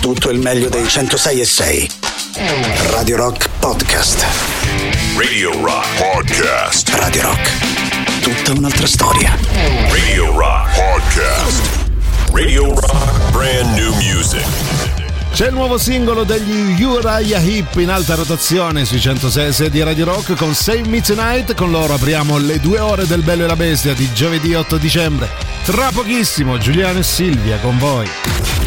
tutto il meglio dei 106 e 6. Radio Rock Podcast. Radio Rock Podcast. Radio Rock. Tutta un'altra storia. Radio Rock Podcast. Radio Rock Brand New Music. C'è il nuovo singolo degli Uriah Hip in alta rotazione sui 106 di Radio Rock con Save Me Tonight. Con loro apriamo le due ore del Bello e la Bestia di giovedì 8 dicembre. Tra pochissimo Giuliano e Silvia con voi.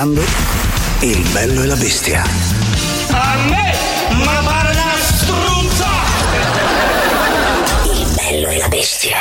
Ascoltando Il bello e la bestia. A me? Ma pare una struzza! Il bello e la bestia.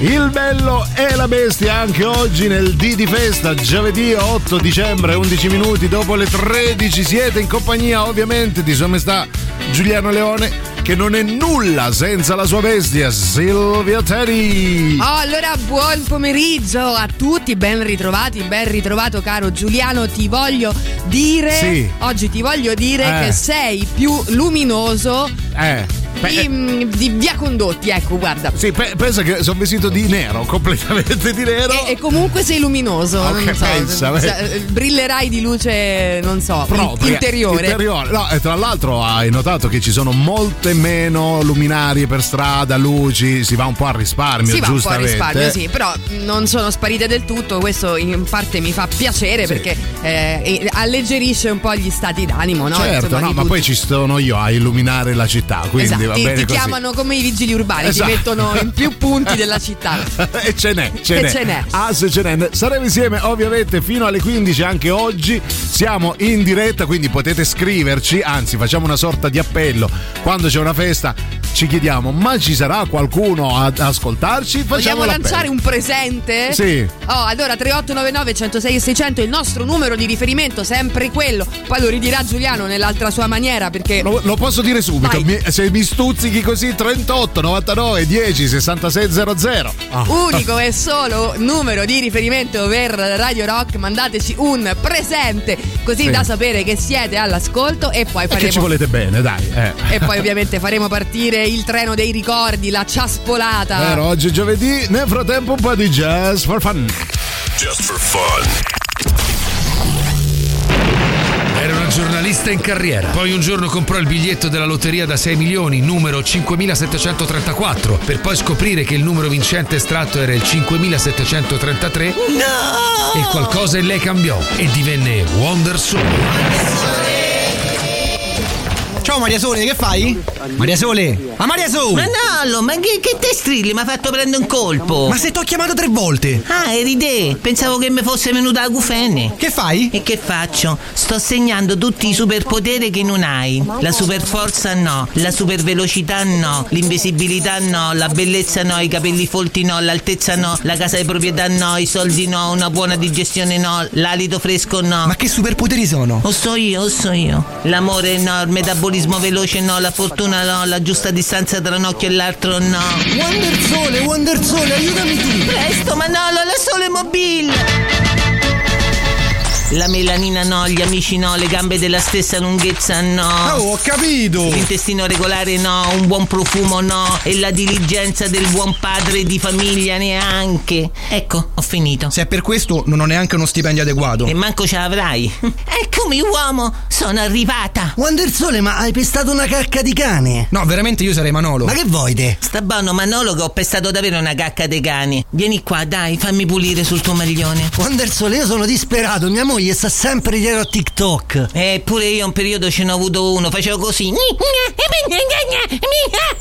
Il bello e la bestia anche oggi nel D di festa, giovedì 8 dicembre, 11 minuti dopo le 13. Siete in compagnia ovviamente di Sua Maestà Giuliano Leone che non è nulla senza la sua bestia, Silvia Teddy. Oh, allora buon pomeriggio a tutti, ben ritrovati, ben ritrovato caro Giuliano, ti voglio dire, Sì. oggi ti voglio dire Eh. che sei più luminoso Eh, di, mm, di via Condotti, ecco, guarda. Sì, pe- pensa che sono vestito di nero, completamente di nero. E, e comunque sei luminoso, Ok, non so, pensa, sa- brillerai di luce, non so, propria, interiore. interiore. No, e tra l'altro hai notato che ci sono molte meno luminarie per strada, luci, si va un po' a risparmio, Si va un po' a giustamente. risparmio, sì, però non sono sparite del tutto, questo in parte mi fa piacere Sì. perché eh, alleggerisce un po' gli stati d'animo, no? Certo, Insomma, no, ma tutti. poi ci sono io a illuminare la città, quindi Esatto, va ti, bene ti così. chiamano come i vigili urbani, Esatto. ti mettono in più punti della città. e ce n'è, ce E n'è. ce n'è. Se ce n'è. Saremo insieme ovviamente fino alle 15 anche oggi. Siamo in diretta, quindi potete scriverci, anzi facciamo una sorta di appello. Quando c'è una festa ci chiediamo, ma ci sarà qualcuno ad ascoltarci? Facciamo Vogliamo lanciare un presente? Sì. Oh, allora 3899 106 e 600 il nostro numero di riferimento, sempre quello. Poi lo ridirà Giuliano nell'altra sua maniera perché Lo, lo posso dire subito, mi- se mi stuzzichi così 38 99 10 66 00. Ah. unico e solo numero di riferimento per Radio Rock, mandateci un presente così Sì. da sapere che siete all'ascolto e poi E che ci faremo volete bene, dai. Eh. e poi ovviamente faremo partire il treno dei ricordi, la ciaspolata. Vero, oggi è giovedì, nel frattempo un po' di jazz for fun. Just for fun. Era una giornalista in carriera. Poi un giorno comprò il biglietto della lotteria da 6 milioni, numero 5734, per poi scoprire che il numero vincente estratto era il 5733. No! E qualcosa in lei cambiò e divenne Wonder Soul. Ciao Maria Sole, che fai? Maria Sole! Ma Maria Sole! Manolo, ma che, che te strilli? Mi ha fatto prendere un colpo. Ma se t'ho chiamato tre volte! Ah, eri te. Pensavo che mi fosse venuta la gufene. Che fai? E che faccio? Sto segnando tutti i superpoteri che non hai. La superforza no, la supervelocità no, l'invisibilità no, la bellezza no, i capelli folti no, l'altezza no, la casa di proprietà no, i soldi no, una buona digestione no, l'alito fresco no. Ma che superpoteri sono? O so io, o so io. L'amore no, il metabolismo veloce no, la fortuna no, la giusta distanza tra un occhio e l'altro no. Wonder Sole, Wonder Sole, aiutami tu! Presto Manolo, la sole mobile! La melanina no, gli amici no, le gambe della stessa lunghezza no. Oh, ho capito! L'intestino regolare no, un buon profumo no, e la diligenza del buon padre di famiglia neanche. Ecco, ho finito. Se è per questo non ho neanche uno stipendio adeguato. E manco ce l'avrai. Eccomi uomo, sono arrivata. Wonder Sole, ma hai pestato una cacca di cane? No, veramente io sarei Manolo. Ma che vuoi te? Sta buono Manolo che ho pestato davvero una cacca dei cani. Vieni qua, dai, fammi pulire sul tuo maglione. Wonder Sole, io sono disperato, mia moglie sta sempre dietro a TikTok. Eh, pure io un periodo ce n'ho avuto uno, facevo così.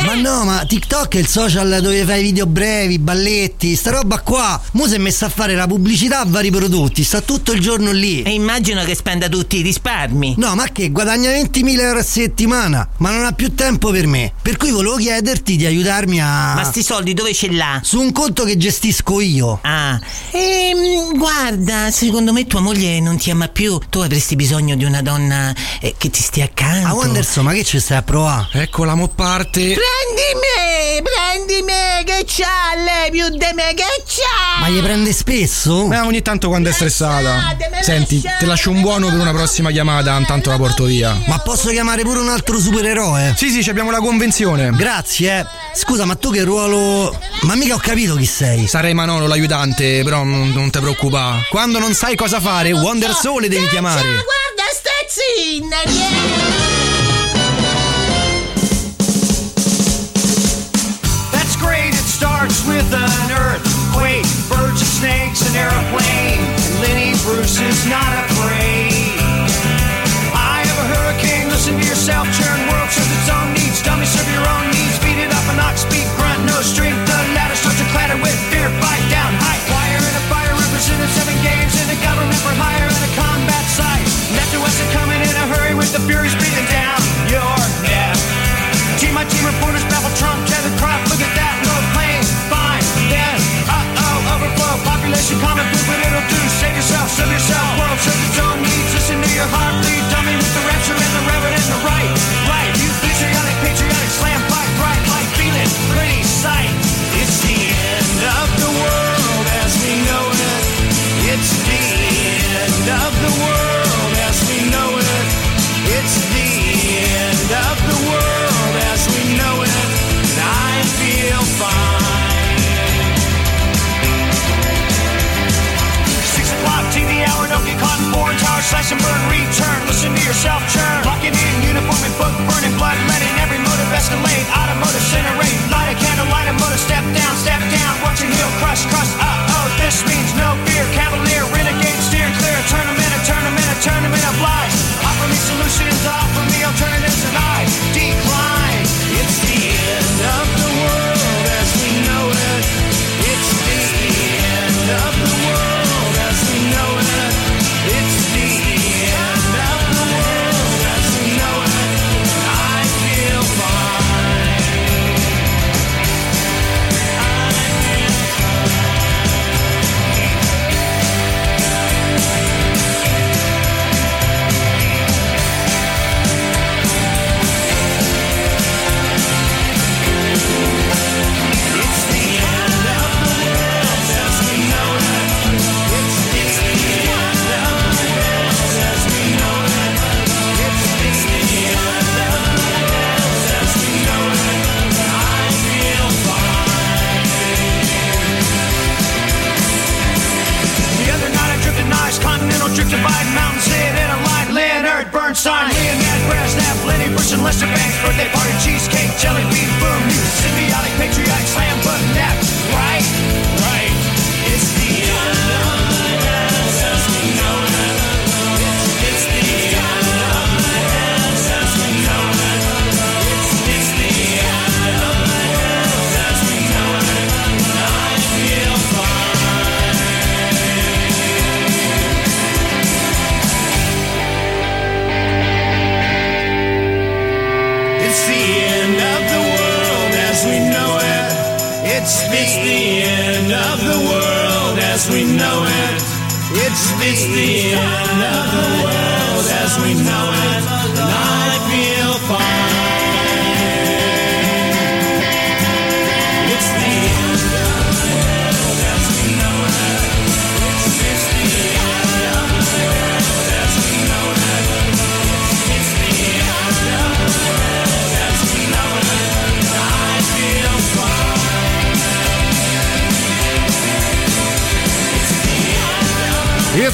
Ma no, ma TikTok è il social dove fai video brevi, balletti, sta roba qua. Mo si è messa a fare la pubblicità a vari prodotti, sta tutto il giorno lì. E immagino che spenda tutti i risparmi. No, ma che guadagna 20.000 euro a settimana, ma non ha più tempo per me. Per cui volevo chiederti di aiutarmi a. Ma sti soldi dove ce l'ha? Su un conto che gestisco io. Ah, ehm, guarda, secondo me tua moglie non ti ama più. Tu avresti bisogno di una donna eh, che ti stia accanto. A Wanderson, ma che ci stai a provare? Ecco la mo parte. Prendi me, prendi me, che c'ha lei più di me, che c'ha? Ma gli prende spesso? Ma ogni tanto quando è stressata. Senti, lasciate, te lascio un buono per una prossima chiamata, intanto la porto via. Ma posso chiamare pure un altro supereroe? Sì, sì, ci abbiamo la convenzione. Grazie, eh. Scusa, ma tu che ruolo. Ma mica ho capito chi sei. Sarei Manolo l'aiutante, però non, non ti preoccupare. Quando non sai cosa fare, Wonder Sole devi chiamare. guarda, stai zinna, That's great, it starts with an earthquake, birds and snakes, an airplane. And Lenny Bruce is not afraid. I have a hurricane, listen to yourself, churn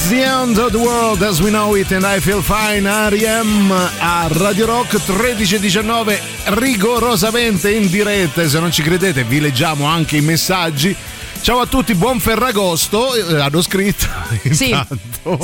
It's the end of the world as we know it and I feel fine. R.E.M. a Radio Rock 13.19 rigorosamente in diretta. Se non ci credete vi leggiamo anche i messaggi. Ciao a tutti, buon Ferragosto. Eh, Hanno scritto. Sì.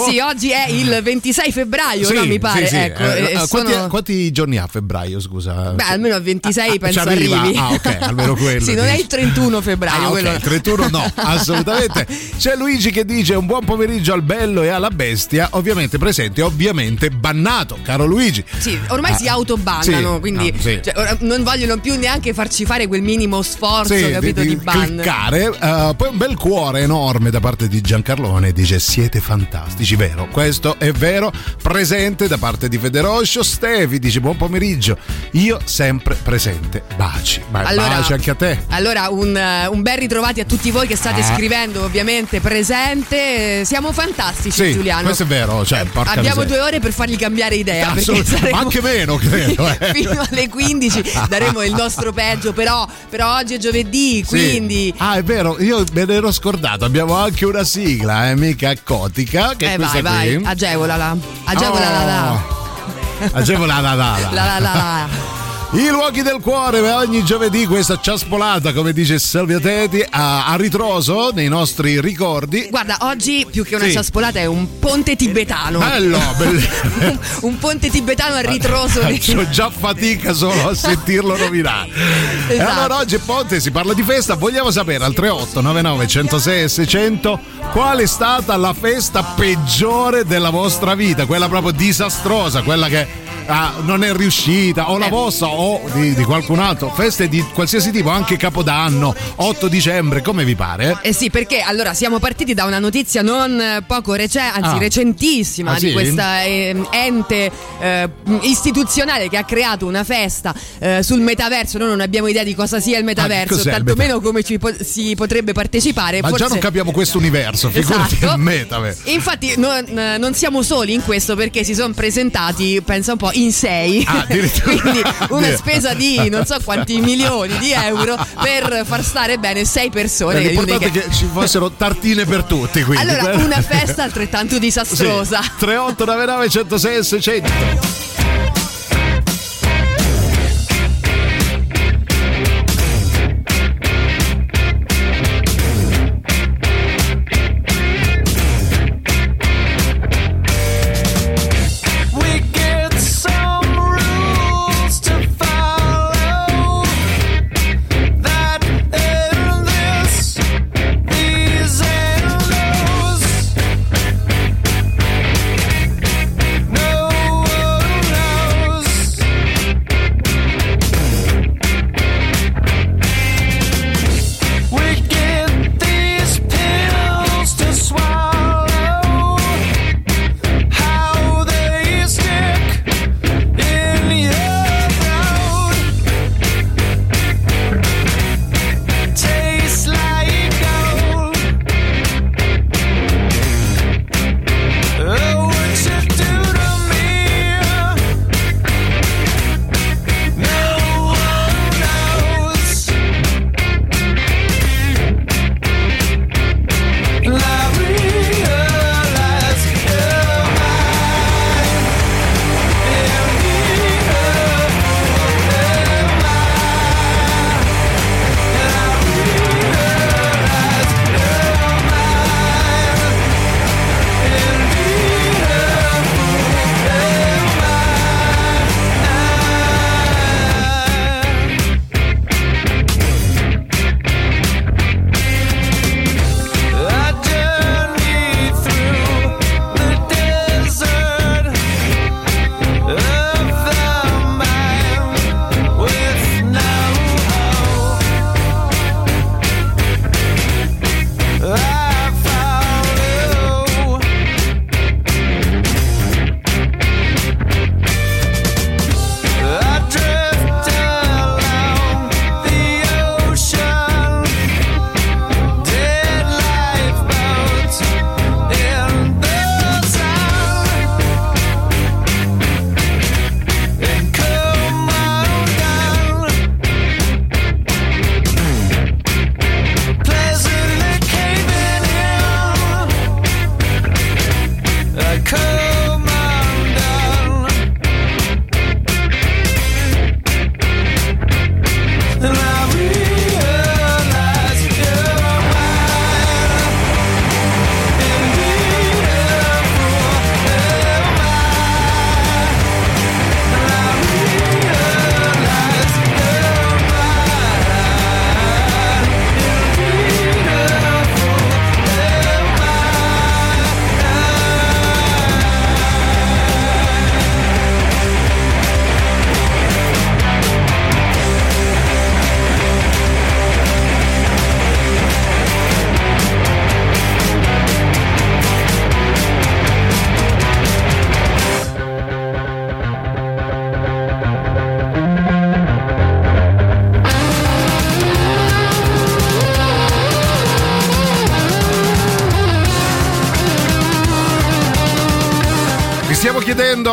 Sì, oggi è il 26 febbraio, Sì, no? Mi pare. sì. Ecco, Eh, e quanti, sono- quanti giorni ha febbraio, scusa? Beh, almeno a 26 Ah, penso ci arriva? arrivi. Ah, ok, almeno quello, sì, non è il 31 febbraio, Ah, quello il 31 no, assolutamente. C'è Luigi che dice un buon pomeriggio al bello e alla bestia, ovviamente presente, ovviamente bannato, caro Luigi. Sì, ormai Ah, si autobannano, quindi no, sì. cioè, non vogliono più neanche farci fare quel minimo sforzo, capito, di, ban. cliccare. Poi un bel cuore enorme da parte di Giancarlone dice siete fantastici, vero? Questo è vero. Presente da parte di Federoscio. Stevi dice buon pomeriggio. Io sempre presente. Baci. Beh, Allora- baci anche a te. Allora, un, eh, un ben ritrovati a tutti voi che state Ah. scrivendo, ovviamente presente. Eh, Siamo fantastici, Sì, Giuliano. questo è vero, cioè, Abbiamo due ore per fargli cambiare idea. Assolutamente, saremo- ma anche meno, credo, eh. Fino alle 15 daremo il nostro peggio, però, però oggi è giovedì, Sì. quindi. Ah, è vero, io me ne ero scordato. Abbiamo anche una sigla, eh, mica cotica. Che è eh, questa vai, vai, qui. agevolala. Agevolala. la, la. Agevolala la, la. La, la, la, la. I luoghi del cuore, ogni giovedì questa ciaspolata, come dice Silvia Teti, a, a ritroso nei nostri ricordi. Guarda, oggi più che una Sì. ciaspolata è un ponte tibetano. Bello, bello. un, un ponte tibetano a ritroso. Faccio già fatica solo a sentirlo nominare. E Esatto. allora oggi Ponte si parla di festa. Vogliamo sapere al 38 99 106 e 600 qual è stata la festa peggiore della vostra vita, quella proprio disastrosa, quella che ah, non è riuscita, o la Eh. vostra o di, di qualcun altro. Feste di qualsiasi tipo, anche Capodanno, 8 dicembre, come vi pare? Eh sì, perché allora siamo partiti da una notizia non poco recente, anzi Ah. recentissima, Ah, di sì? questa eh, ente eh, istituzionale che ha creato una festa eh, sul metaverso. Noi non abbiamo idea di cosa sia il metaverso, Ah, il tantomeno come ci po- si potrebbe partecipare. Ma Forse... già non capiamo questo universo, figurati Esatto. il metaverso. Infatti non, non siamo soli in questo perché si sono presentati, pensa un po', in sei. Ah. Quindi una una spesa di non so quanti milioni di euro per far stare bene sei persone. L'importante è Uniche- che ci fossero tartine per tutti. Quindi. Allora, una festa altrettanto disastrosa. 3899 106 e 600.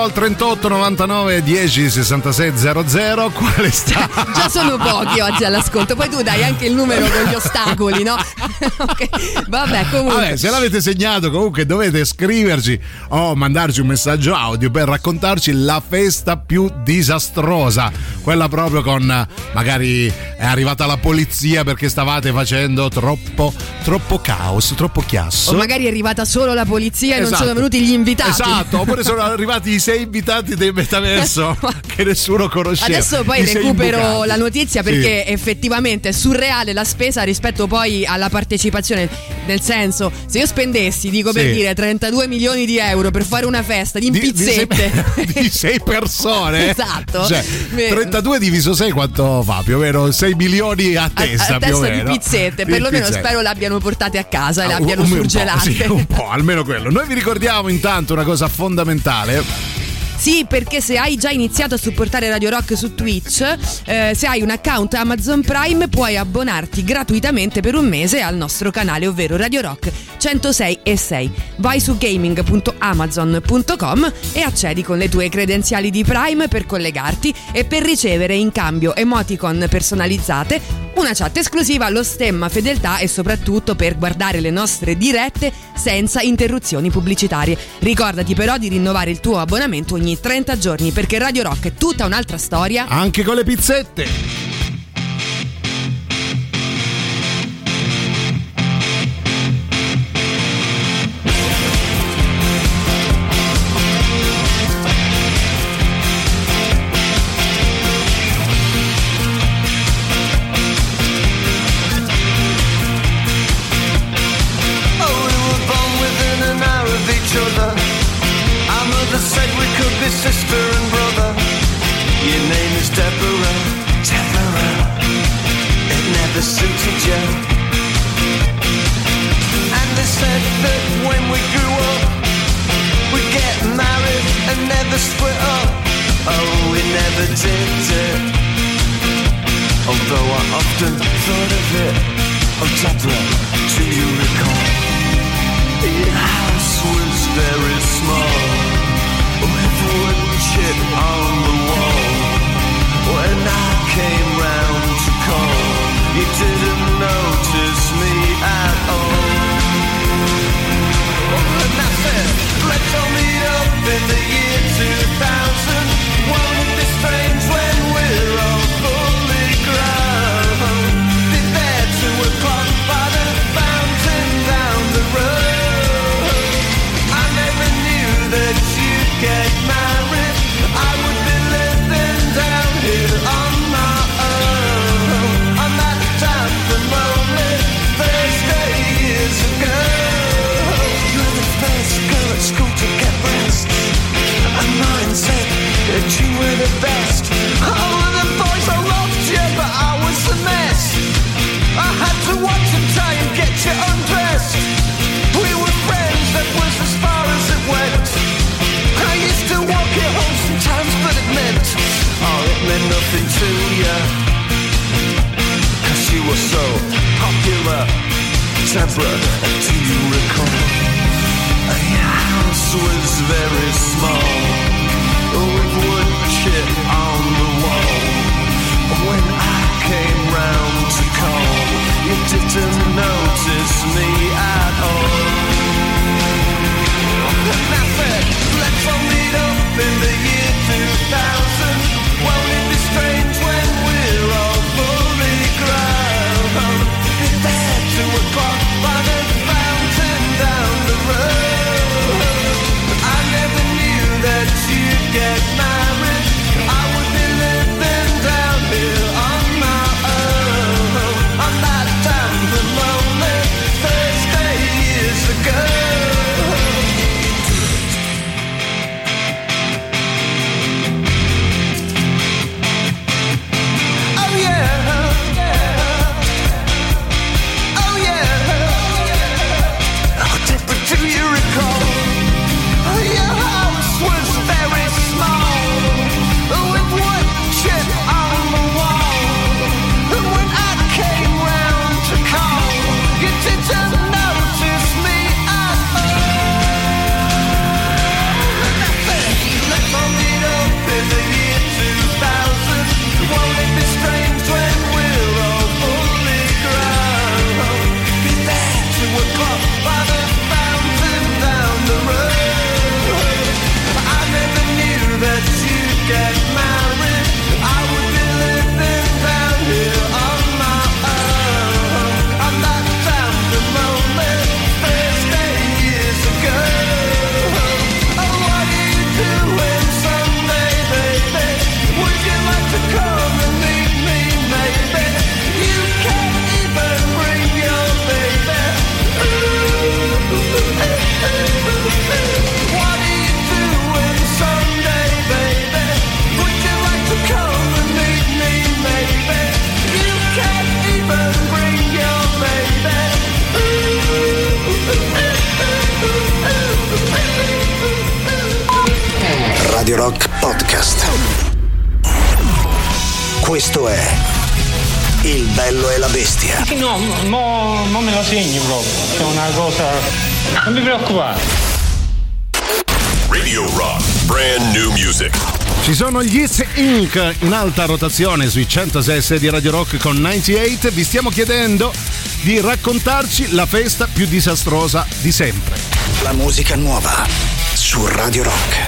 Al 38 99 10 66 00 quale sta. Già sono pochi oggi all'ascolto, poi tu dai anche il numero con gli ostacoli, no? Ok, Vabbè, comunque. Vabbè, se l'avete segnato, comunque dovete scriverci o mandarci un messaggio audio per raccontarci la festa più disastrosa quella proprio con magari è arrivata la polizia perché stavate facendo troppo, troppo caos, troppo chiasso. O magari è arrivata solo la polizia e esatto. non sono esatto. venuti gli invitati. Esatto, oppure sono arrivati i sei invitati del metaverso eh, che nessuno conosceva. Adesso poi I recupero la notizia perché sì. effettivamente è surreale la spesa rispetto poi alla partecipazione. Nel senso, se io spendessi, dico sì. per dire, 32 milioni di euro per fare una festa di, di pizzette di, sei, di sei persone. esatto. Cioè, 32 72 diviso 6 quanto fa? Più o meno 6 milioni a testa. A, a testa di pizzette, perlomeno spero l'abbiano portate a casa e ah, l'abbiano surgelate. Un, po', sì, un po', almeno quello. Noi vi ricordiamo intanto una cosa fondamentale. Sì, perché se hai già iniziato a supportare Radio Rock su Twitch, eh, se hai un account Amazon Prime puoi abbonarti gratuitamente per un mese al nostro canale, ovvero Radio Rock 106 e 6. Vai su gaming.amazon.com e accedi con le tue credenziali di Prime per collegarti e per ricevere in cambio emoticon personalizzate, una chat esclusiva, lo stemma fedeltà e soprattutto per guardare le nostre dirette senza interruzioni pubblicitarie. Ricordati però di rinnovare il tuo abbonamento ogni 30 giorni perché Radio Rock è tutta un'altra storia. Anche con le pizzette. Very small. With wood chip on the wall. When I came round to call You didn't notice me meant nothing to you Cause you were so popular. Deborah, do you recall? Your house was very small With wood chip on the wall. When I came round to call You didn't notice me at all qua. Radio Rock, brand new music. Ci sono gli It's Inc. in alta rotazione sui 106 di Radio Rock con 98. Vi stiamo chiedendo di raccontarci la festa più disastrosa di sempre. La musica nuova su Radio Rock.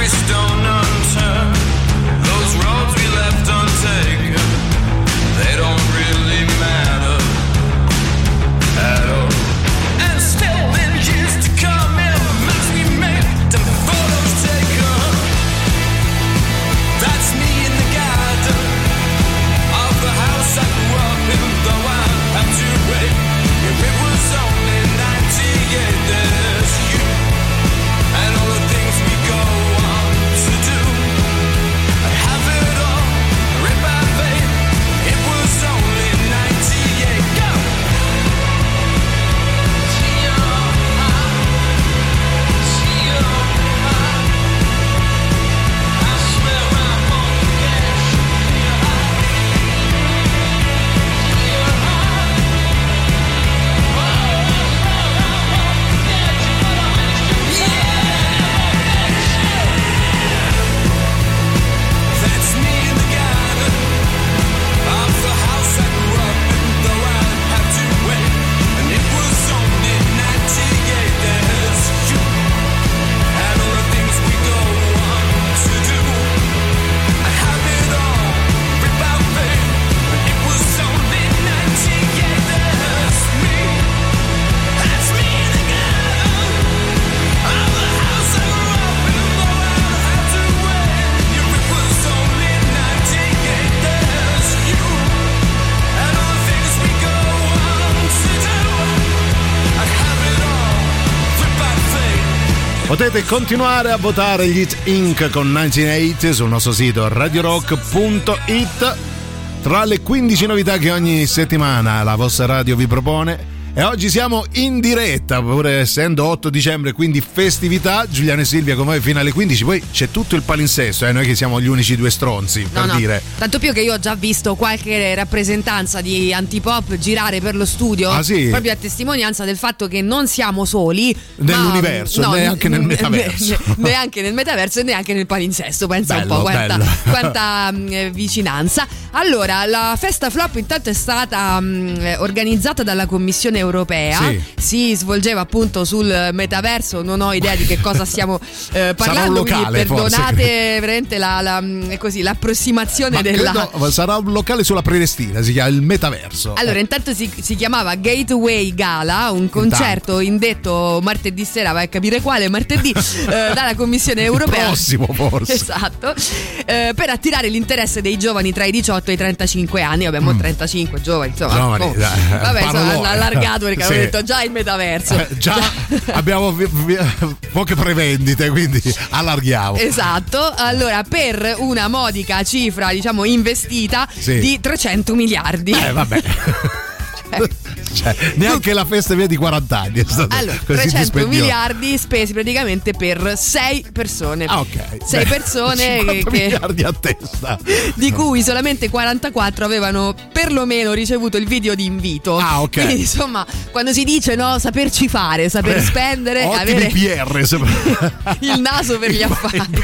crystal. potete continuare a votare gli It Inc. con 1980 sul nostro sito radiorock.it. Tra le 15 novità che ogni settimana la vostra radio vi propone, e oggi siamo in diretta, pur essendo 8 dicembre, quindi festività. Giuliano e Silvia con noi fino alle 15. Poi c'è tutto il palinsesto, eh, noi che siamo gli unici due stronzi, no, per no. dire. Tanto più che io ho già visto qualche rappresentanza di antipop girare per lo studio. Ah, sì? Proprio a testimonianza del fatto che non siamo soli. Nell'universo, no, neanche nel metaverso. Neanche nel metaverso e neanche nel palinsesto. Pensa bello, un po' quanta, quanta mm, eh, vicinanza. Allora, la festa flop intanto è stata mh, organizzata dalla commissione europea Sì. si svolgeva appunto sul metaverso, non ho idea di che cosa stiamo eh, parlando, locale, quindi perdonate veramente la, la- è così, l'approssimazione Ma della... credo sarà un locale sulla Prenestina, si chiama il Metaverso. Allora, intanto si, si chiamava Gateway Gala, un concerto indetto martedì sera, vai a capire quale, martedì, eh, dalla Commissione Europea. prossimo, forse. Esatto, eh, per attirare l'interesse dei giovani tra i 18 e i 35 anni. Abbiamo 35 giovani, insomma. Mm. Giovani, oh, vabbè, insomma, parolone. Allargato perché Sì. avevo detto già il metaverso. Eh, già abbiamo vi- vi- poche prevendite, quindi allarghiamo. Esatto, allora per una modica cifra diciamo investita Sì. di 300 miliardi. Eh, vabbè. Cioè, neanche la festa via di 40 anni è stata Allora, così 300 dispendiosa. miliardi spesi praticamente per 6 persone. Ah, ok. 6 Beh, persone 50 che, miliardi a testa. di cui solamente 44 avevano perlomeno ricevuto il video di invito. Ah, ok. Quindi insomma, quando si dice no, saperci fare, saper Eh, spendere, avere PR. il naso per gli affari.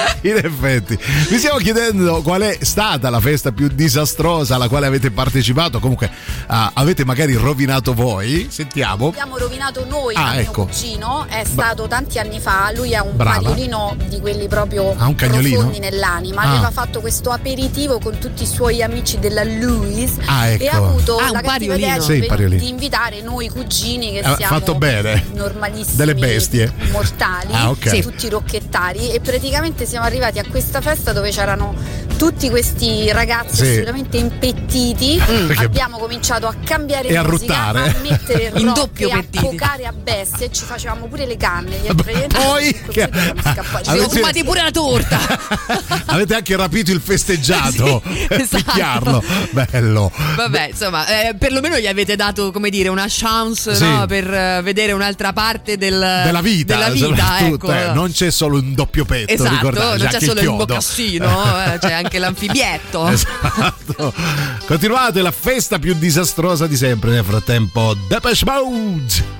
In effetti, vi stiamo chiedendo qual è stata la festa più disastrosa alla quale avete partecipato. Comunque, ah, avete magari rovinato voi. Sentiamo. Abbiamo rovinato noi, Ah, mio ecco. cugino, è stato tanti anni fa, lui ha un Brava. cagnolino di quelli proprio Ah, un cagnolino? profondi nell'anima, Ah. aveva fatto questo aperitivo con tutti i suoi amici della Louis Ah, ecco. e ha avuto Ah, un la cattiva idea. Sì, di, invitare noi cugini che Ha siamo fatto bene. normalissimi Delle bestie. mortali, Ah, ok. sì, tutti rocchettari e praticamente siamo arrivati a questa festa dove c'erano tutti questi ragazzi Sì. assolutamente impettiti, Perché- abbiamo cominciato a cambiare E a musica, ruttare. a mettere In rock doppio e a focare a bestia e ci facevamo pure le canne. Gli Poi che-. Ci siamo Avete- fumati pure la torta. Avete anche rapito il festeggiato Sì, esatto. Bello. Vabbè, insomma, eh, perlomeno gli avete dato, come dire, una chance Sì. no, per eh, vedere un'altra parte del- Della vita, Della vita, ecco. eh, non c'è solo un doppio petto, Esatto, non c'è solo il chiodo. bocassino, eh, anche l'anfibietto. Esatto. Continuate la festa più disastrosa di sempre. Nel frattempo, Depeche Mode.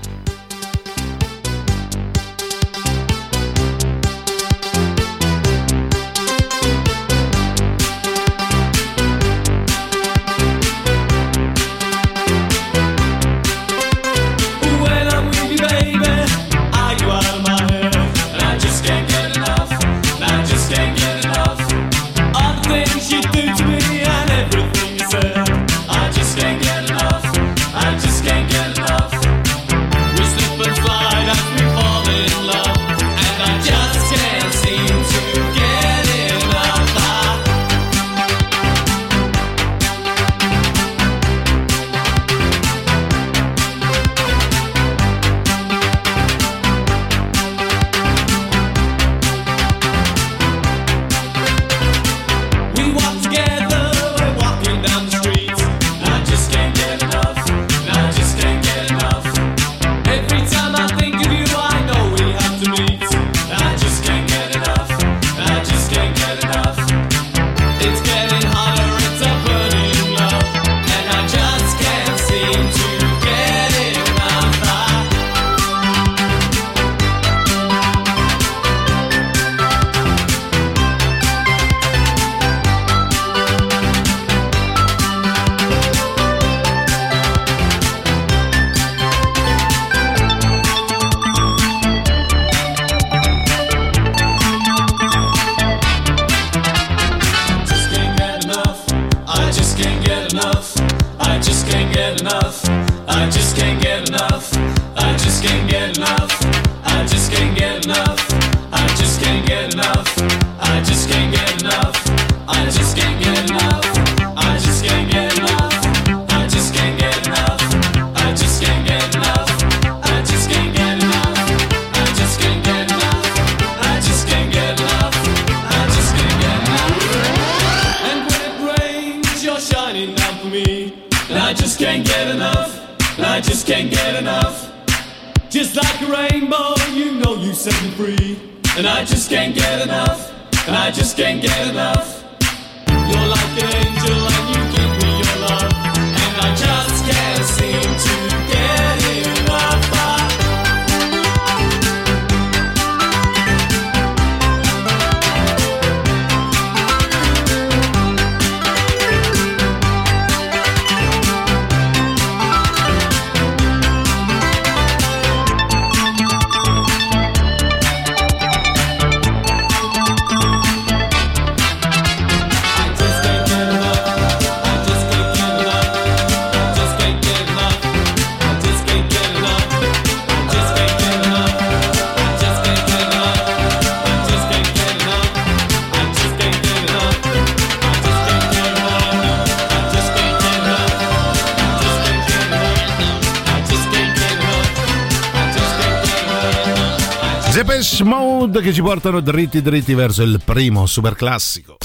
Che ci portano dritti dritti verso il primo super classico.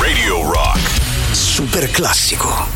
Radio Rock. Super classico.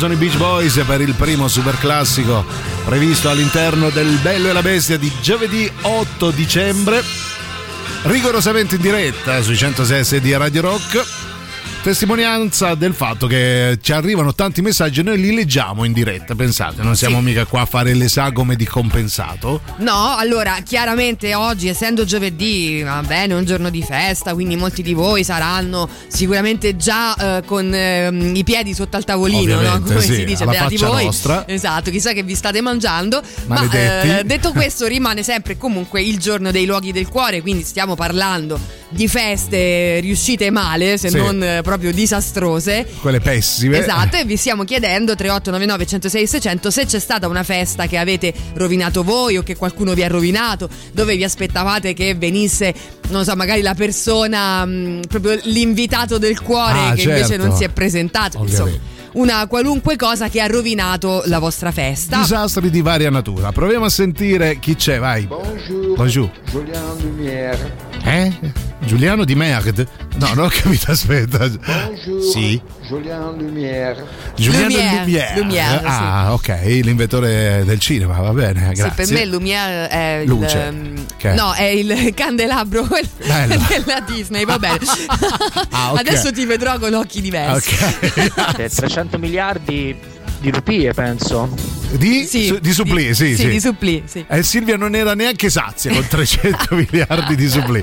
Sono i Beach Boys per il primo super classico previsto all'interno del Bello e la Bestia di giovedì 8 dicembre, rigorosamente in diretta sui 106 di Radio Rock. Testimonianza del fatto che ci arrivano tanti messaggi e noi li leggiamo in diretta, pensate, non siamo mica qua a fare le sagome di compensato. No, allora chiaramente oggi essendo giovedì, va bene, è un giorno di festa, quindi molti di voi saranno sicuramente già eh, con ehm, i piedi sotto al tavolino, no? Come sì, si dice, beati voi. nostra. Esatto, chissà che vi state mangiando. Maledetti. Ma eh, detto questo rimane sempre comunque il giorno dei luoghi del cuore, quindi stiamo parlando di feste riuscite male, se Sì. non eh, proprio disastrose. Quelle pessime. Esatto, e vi stiamo chiedendo 3899 106 600 se c'è stata una festa che avete rovinato voi o che qualcuno vi ha rovinato, dove vi aspettavate che venisse, non so, magari la persona, mh, proprio l'invitato del cuore Ah, che invece certo. non si è presentato. Insomma, Ovviamente. una qualunque cosa che ha rovinato la vostra festa. Disastri di varia natura. Proviamo a sentire chi c'è, vai. Bonjour. Bonjour. Julien Lumière. Eh? Giuliano di Merd? No, non ho capito, aspetta. Bonjour. Sì. Julien Lumière. Giuliano Lumière, Lumière. Lumière, ah, ok, l'inventore del cinema, va bene, Sì, grazie. per me Lumière è Luce. il ehm, è? No, è il candelabro Bello. della Disney, va bene. Ah, ok. Adesso ti vedrò con occhi diversi. Eh, 300 miliardi di rupie, penso. Di, Sì, su- di suppli, sì, sì, sì. di suppli, sì. E Silvia non era neanche sazia con 300 miliardi di suppli.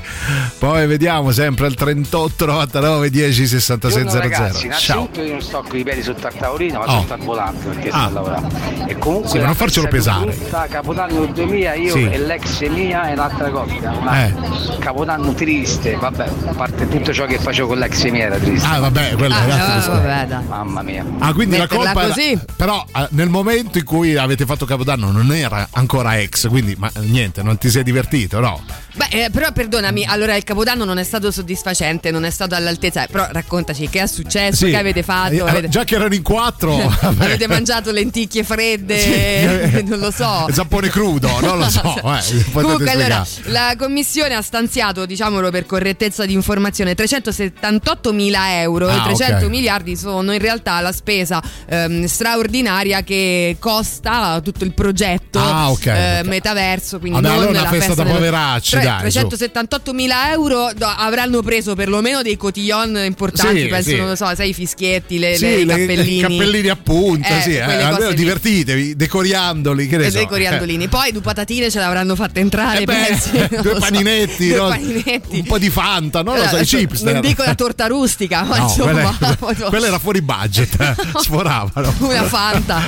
Poi vediamo sempre al 38 99 10 66 Buongiorno, ragazzi, 00. Ciao. io non sto con i piedi sotto al tavolino, ma Oh. sotto al volante perché Ah. sto a lavorare. E comunque Sì, ma non farcelo pesare. di frutta, Capodanno 2000, io Sì. e l'ex mia è un'altra cosa. Una Eh. Capodanno triste, vabbè, a parte tutto ciò che facevo con l'ex mia era triste. Ah, vabbè, quella Ah, no, vabbè. Mamma mia. Ah, quindi Metterla la colpa così. Però eh, nel momento in cui avete fatto Capodanno non era ancora ex, quindi ma niente, non ti sei divertito, no? Beh, eh, però perdonami, allora il capodanno non è stato soddisfacente, non è stato all'altezza. Però raccontaci che è successo, Sì. che avete fatto. Eh, Avete, Già che erano in quattro, avete mangiato lenticchie fredde, Sì. non lo so. Zappone crudo, non lo so. eh, Comunque allora la commissione ha stanziato, diciamolo per correttezza di informazione, 378 mila euro Ah, e 300 ok. miliardi sono in realtà la spesa ehm, straordinaria che costa tutto il progetto Ah, ok, eh, metaverso, quindi Vabbè, non allora la una festa da dello- poveracci, Tre- dai, su. 378 mila euro avranno preso perlomeno dei cotillon importanti, Sì, penso, sì. non lo so, sai, i fischietti, le, Sì, le- cappellini. i cappellini a punta, Eh, sì, eh, almeno lì. divertitevi, decoriandoli, che ne so. dei coriandolini. Poi due patatine ce l'avranno fatte entrare. Eh beh, pensi, due so. paninetti, Due no? paninetti. Un po' di Fanta, non lo so, i chips. Non dico la torta rustica, ma No, insomma. quella, quella era fuori budget, eh, sforavano. Una Fanta.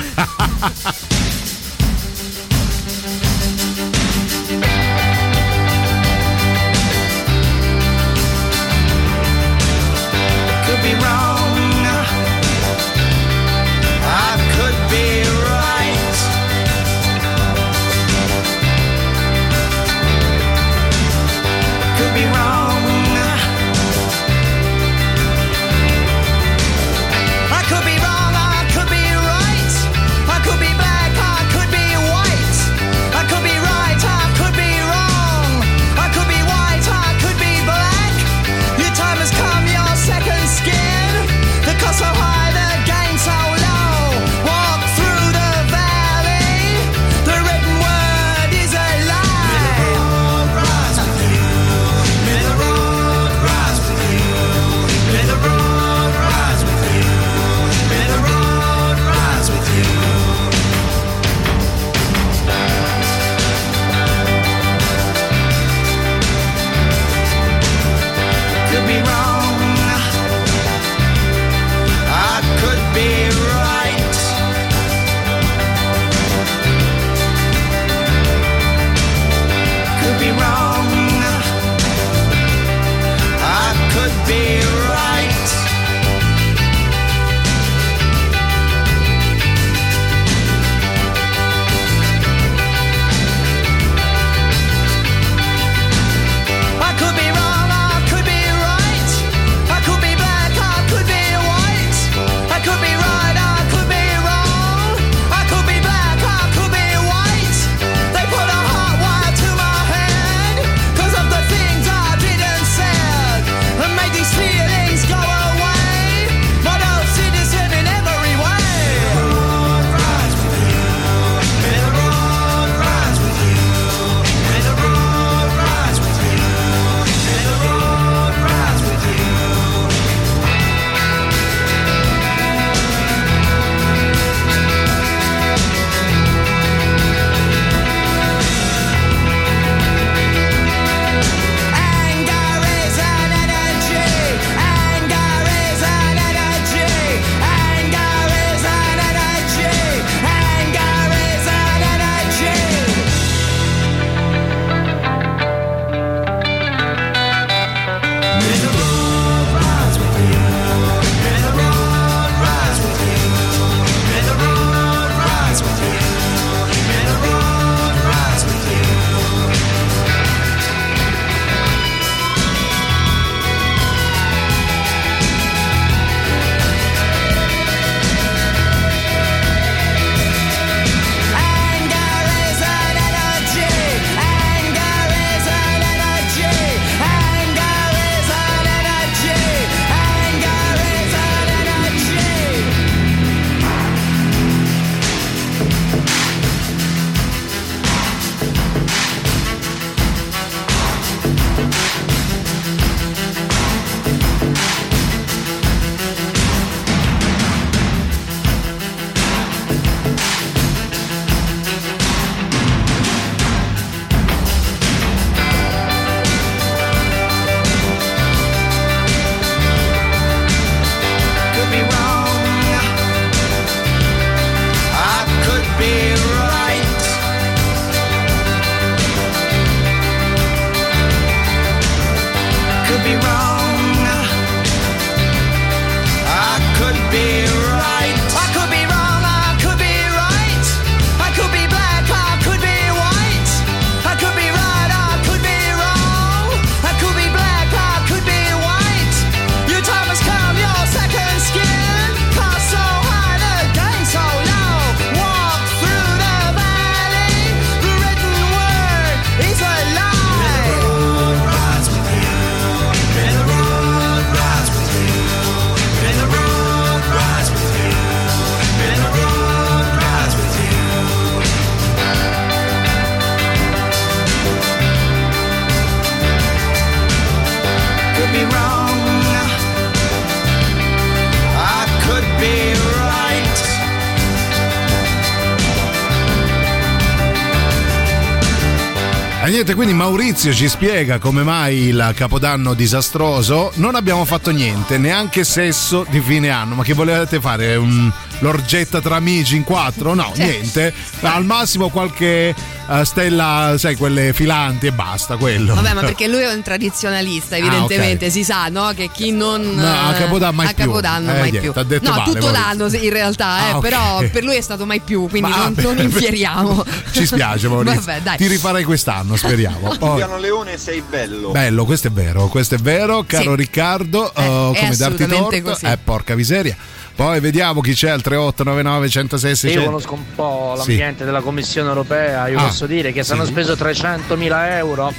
Niente, quindi Maurizio ci spiega come mai il capodanno disastroso non abbiamo fatto niente, neanche sesso di fine anno. Ma che volevate fare? Un- l'orgetta tra amici in quattro? No, Cioè. niente. Al massimo qualche eh, stella, sai, quelle filanti e basta, quello. Vabbè, ma perché lui è un tradizionalista, evidentemente, si sa, no? Che chi non. No, a Capodanno mai a più. Capodanno Eh, mai niente, più. ha detto no, male, tutto l'anno in realtà, eh, Ah, ok. però per lui è stato mai più, quindi Ma- non, non infieriamo. Ci spiace, Maurizio. Vabbè, dai. Ti rifarai quest'anno, speriamo. Poi- Giuliano Leone sei bello. Bello, questo è vero, questo è vero, caro Sì. Riccardo. Eh, oh, è come darti torto? così. Eh, porca miseria. Poi vediamo chi c'è al 3899 106 Io 600. conosco un po' Sì. l'ambiente della Commissione europea, io Ah, posso dire che se sì. hanno speso 300.000 euro,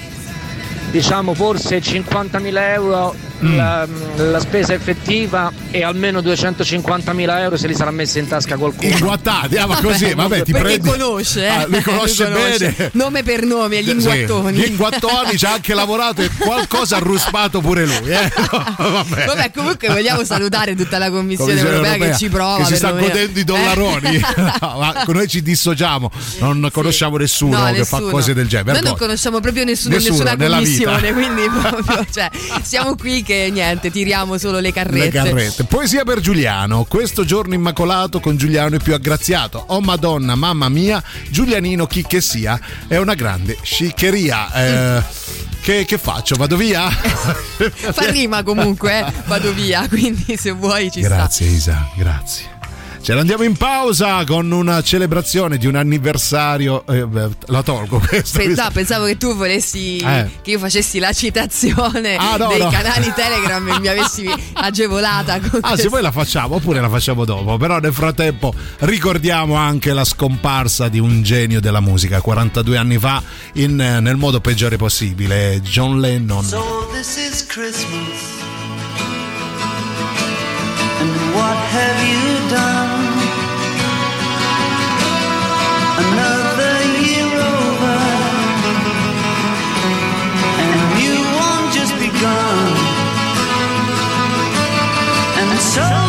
diciamo forse 50.000 euro Mm. la, la spesa effettiva e almeno 250.000 euro se li sarà messi in tasca qualcuno. Inguattati, ah, ma così, vabbè, ti Perché prendi. conosce, eh? Ah, lui conosce Lui bene. Nome per nome, gli inguattoni. Sì, gli inguattoni ci ha anche lavorato e qualcosa ha ruspato pure lui. Eh? Vabbè. Vabbè, comunque vogliamo salutare tutta la Commissione, Commissione europea, che ci prova. che si sta godendo i dollaroni. Eh. No, ma noi ci dissociamo, non conosciamo nessuno No, che fa nessuno. cose del genere. Noi non conosciamo proprio nessuno, Nessuno, nessuna commissione, vita. quindi proprio, cioè, siamo qui che niente, tiriamo solo le carrette. Le carrette. Poesia per Giuliano. Questo giorno immacolato con Giuliano è più aggraziato. Oh Madonna, mamma mia, Giulianino chi che sia, è una grande sciccheria. Eh, che, che faccio? Vado via? Fa rima comunque, eh, vado via, quindi se vuoi ci Grazie Isa, grazie. Ce ne andiamo in pausa con una celebrazione di un anniversario. eh, beh, la tolgo questa. sta. Pensa- pensavo che tu volessi Eh. che io facessi la citazione Ah, no, dei no. canali Telegram e mi avessi agevolata con Ah, se poi la facciamo, oppure la facciamo dopo. Però nel frattempo ricordiamo anche la scomparsa di un genio della musica 42 anni fa in, eh, nel modo peggiore possibile, John Lennon. So this is Christmas. And what have you done? And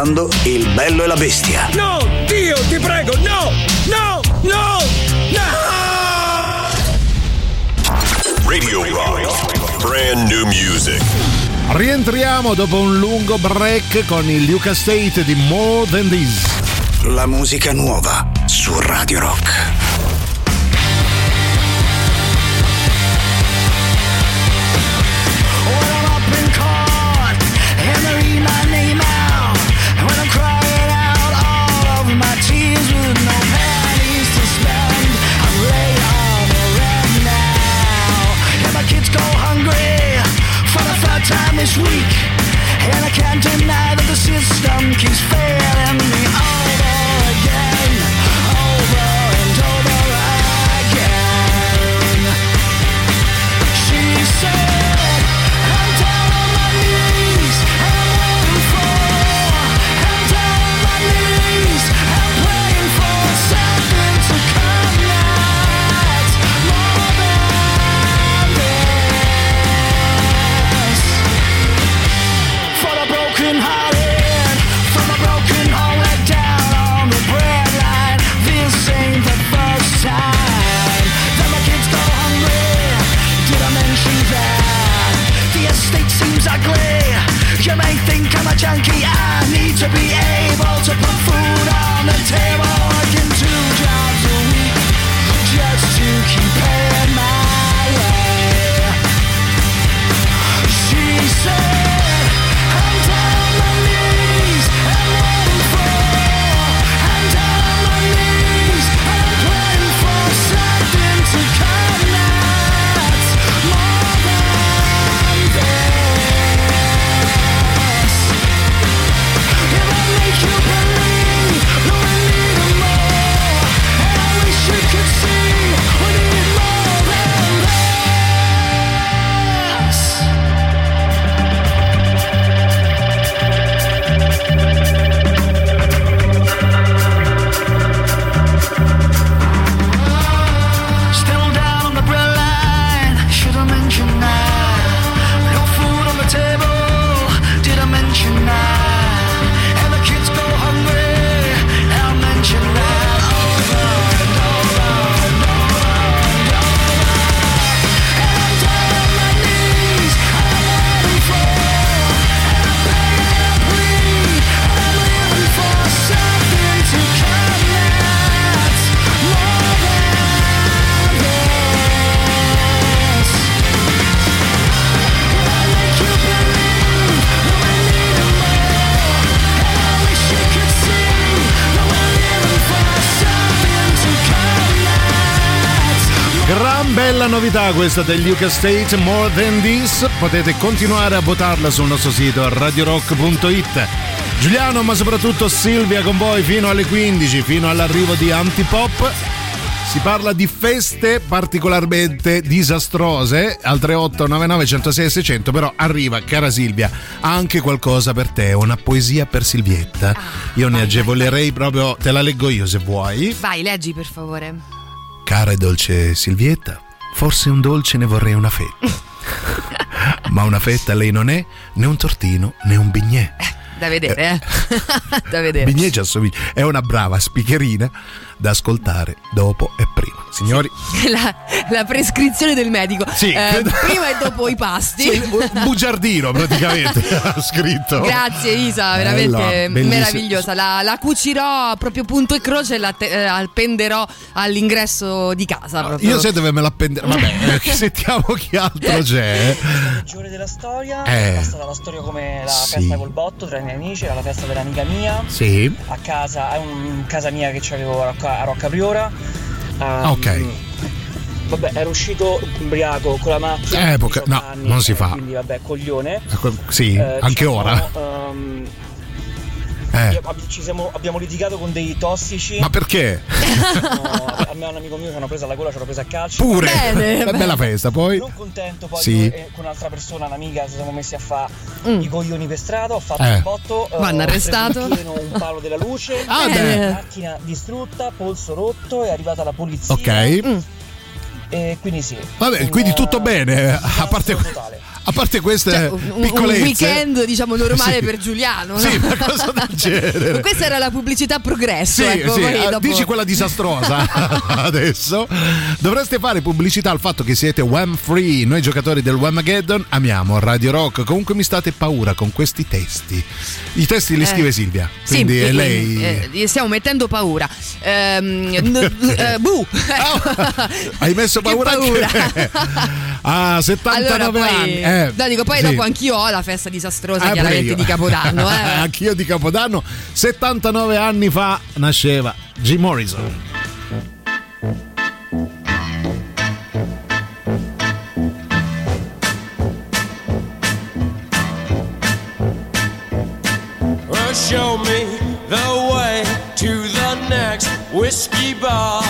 ascoltando Il bello e la bestia. No, Dio, ti prego, no, no, no, no! Radio Rock. Brand new music. Rientriamo dopo un lungo break con il Luca State di More Than This. La musica nuova su Radio Rock. This week, and I can't deny that the system keeps failing me. Over novità questa degli UK State More Than This. Potete continuare a votarla sul nostro sito radiorock.it. Giuliano, ma soprattutto Silvia con voi fino alle 15, fino all'arrivo di Antipop. Si parla di feste particolarmente disastrose al 3899 106 600, però arriva, cara Silvia, anche qualcosa per te, una poesia per Silvietta. Io ne agevolerei proprio, te la leggo io se vuoi. Vai, leggi per favore. Cara e dolce Silvietta, forse un dolce ne vorrei una fetta. Ma una fetta lei non è né un tortino né un bignè. Da vedere, eh. da vedere. Bignè ci assomiglia. È una brava spicherina da ascoltare dopo e prima. Signori, La, la prescrizione del medico. Sì. Eh, prima e dopo i pasti. sì, bugiardino praticamente ha scritto. Grazie Isa, Bella, veramente bellissima. meravigliosa. La, la cucirò proprio punto e croce e la te- eh, appenderò all'ingresso di casa. proprio. Io sai dove me l'appendere? Vabbè, eh, sentiamo chi altro c'è. peggiore della storia Eh. è stata la storia come la Sì. festa col botto tra i miei amici, era la festa dell'amica mia. Sì. A casa, a un- casa mia che avevo a Rocca, a Rocca Priora. Ehm, Ok. Vabbè, ero uscito ubriaco con la macchina. Eh, poca- 18 no, anni, non si eh, fa. Quindi vabbè, coglione. Sì, Eh, anche diciamo, ora. ehm, Eh. ci siamo- abbiamo litigato con dei tossici. Ma perché? No, a me un amico mio ci hanno preso la gola, ci hanno preso a calcio. Pure. Una bella festa, poi. Non contento, poi Sì. io e con un'altra persona, un'amica, ci siamo messi a fare i coglioni per strada. Ho fatto Eh. un botto. eh, Vanno ho arrestato. pieno un palo della luce. Ah, Eh. beh. Macchina distrutta, polso rotto, è arrivata la polizia. Ok. E quindi sì. Vabbè, un, quindi eh, tutto bene. A parte, totale. A A parte queste Cioè, un, un piccolezze. weekend diciamo normale Sì. per Giuliano. Sì, no? una cosa del genere. Questa era la pubblicità progresso. Sì, ecco, sì, eh, dopo- dici quella disastrosa adesso. Dovreste fare pubblicità al fatto che siete Wham Free. Noi giocatori del Whamageddon amiamo Radio Rock. Comunque mi state paura con questi testi. I testi li Eh. scrive Silvia. Sì, Quindi è eh, lei. eh, stiamo mettendo paura. Ehm, n- eh, buh. Hai messo paura, paura. Ah, 79 Allora poi, anni. Eh, no, dico, poi sì. dopo anch'io ho la festa disastrosa Ah, pure chiaramente di Capodanno. Eh. Anch'io di Capodanno. 79 anni fa nasceva Jim Morrison. Show me the way to the next whiskey bar.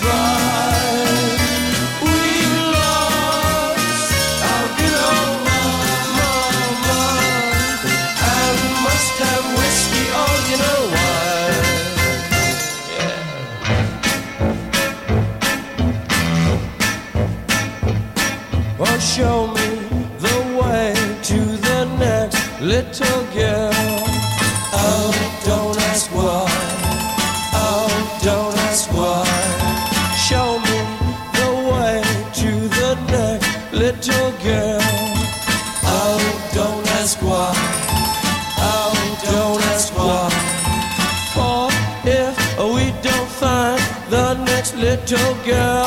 Goodbye. Girl,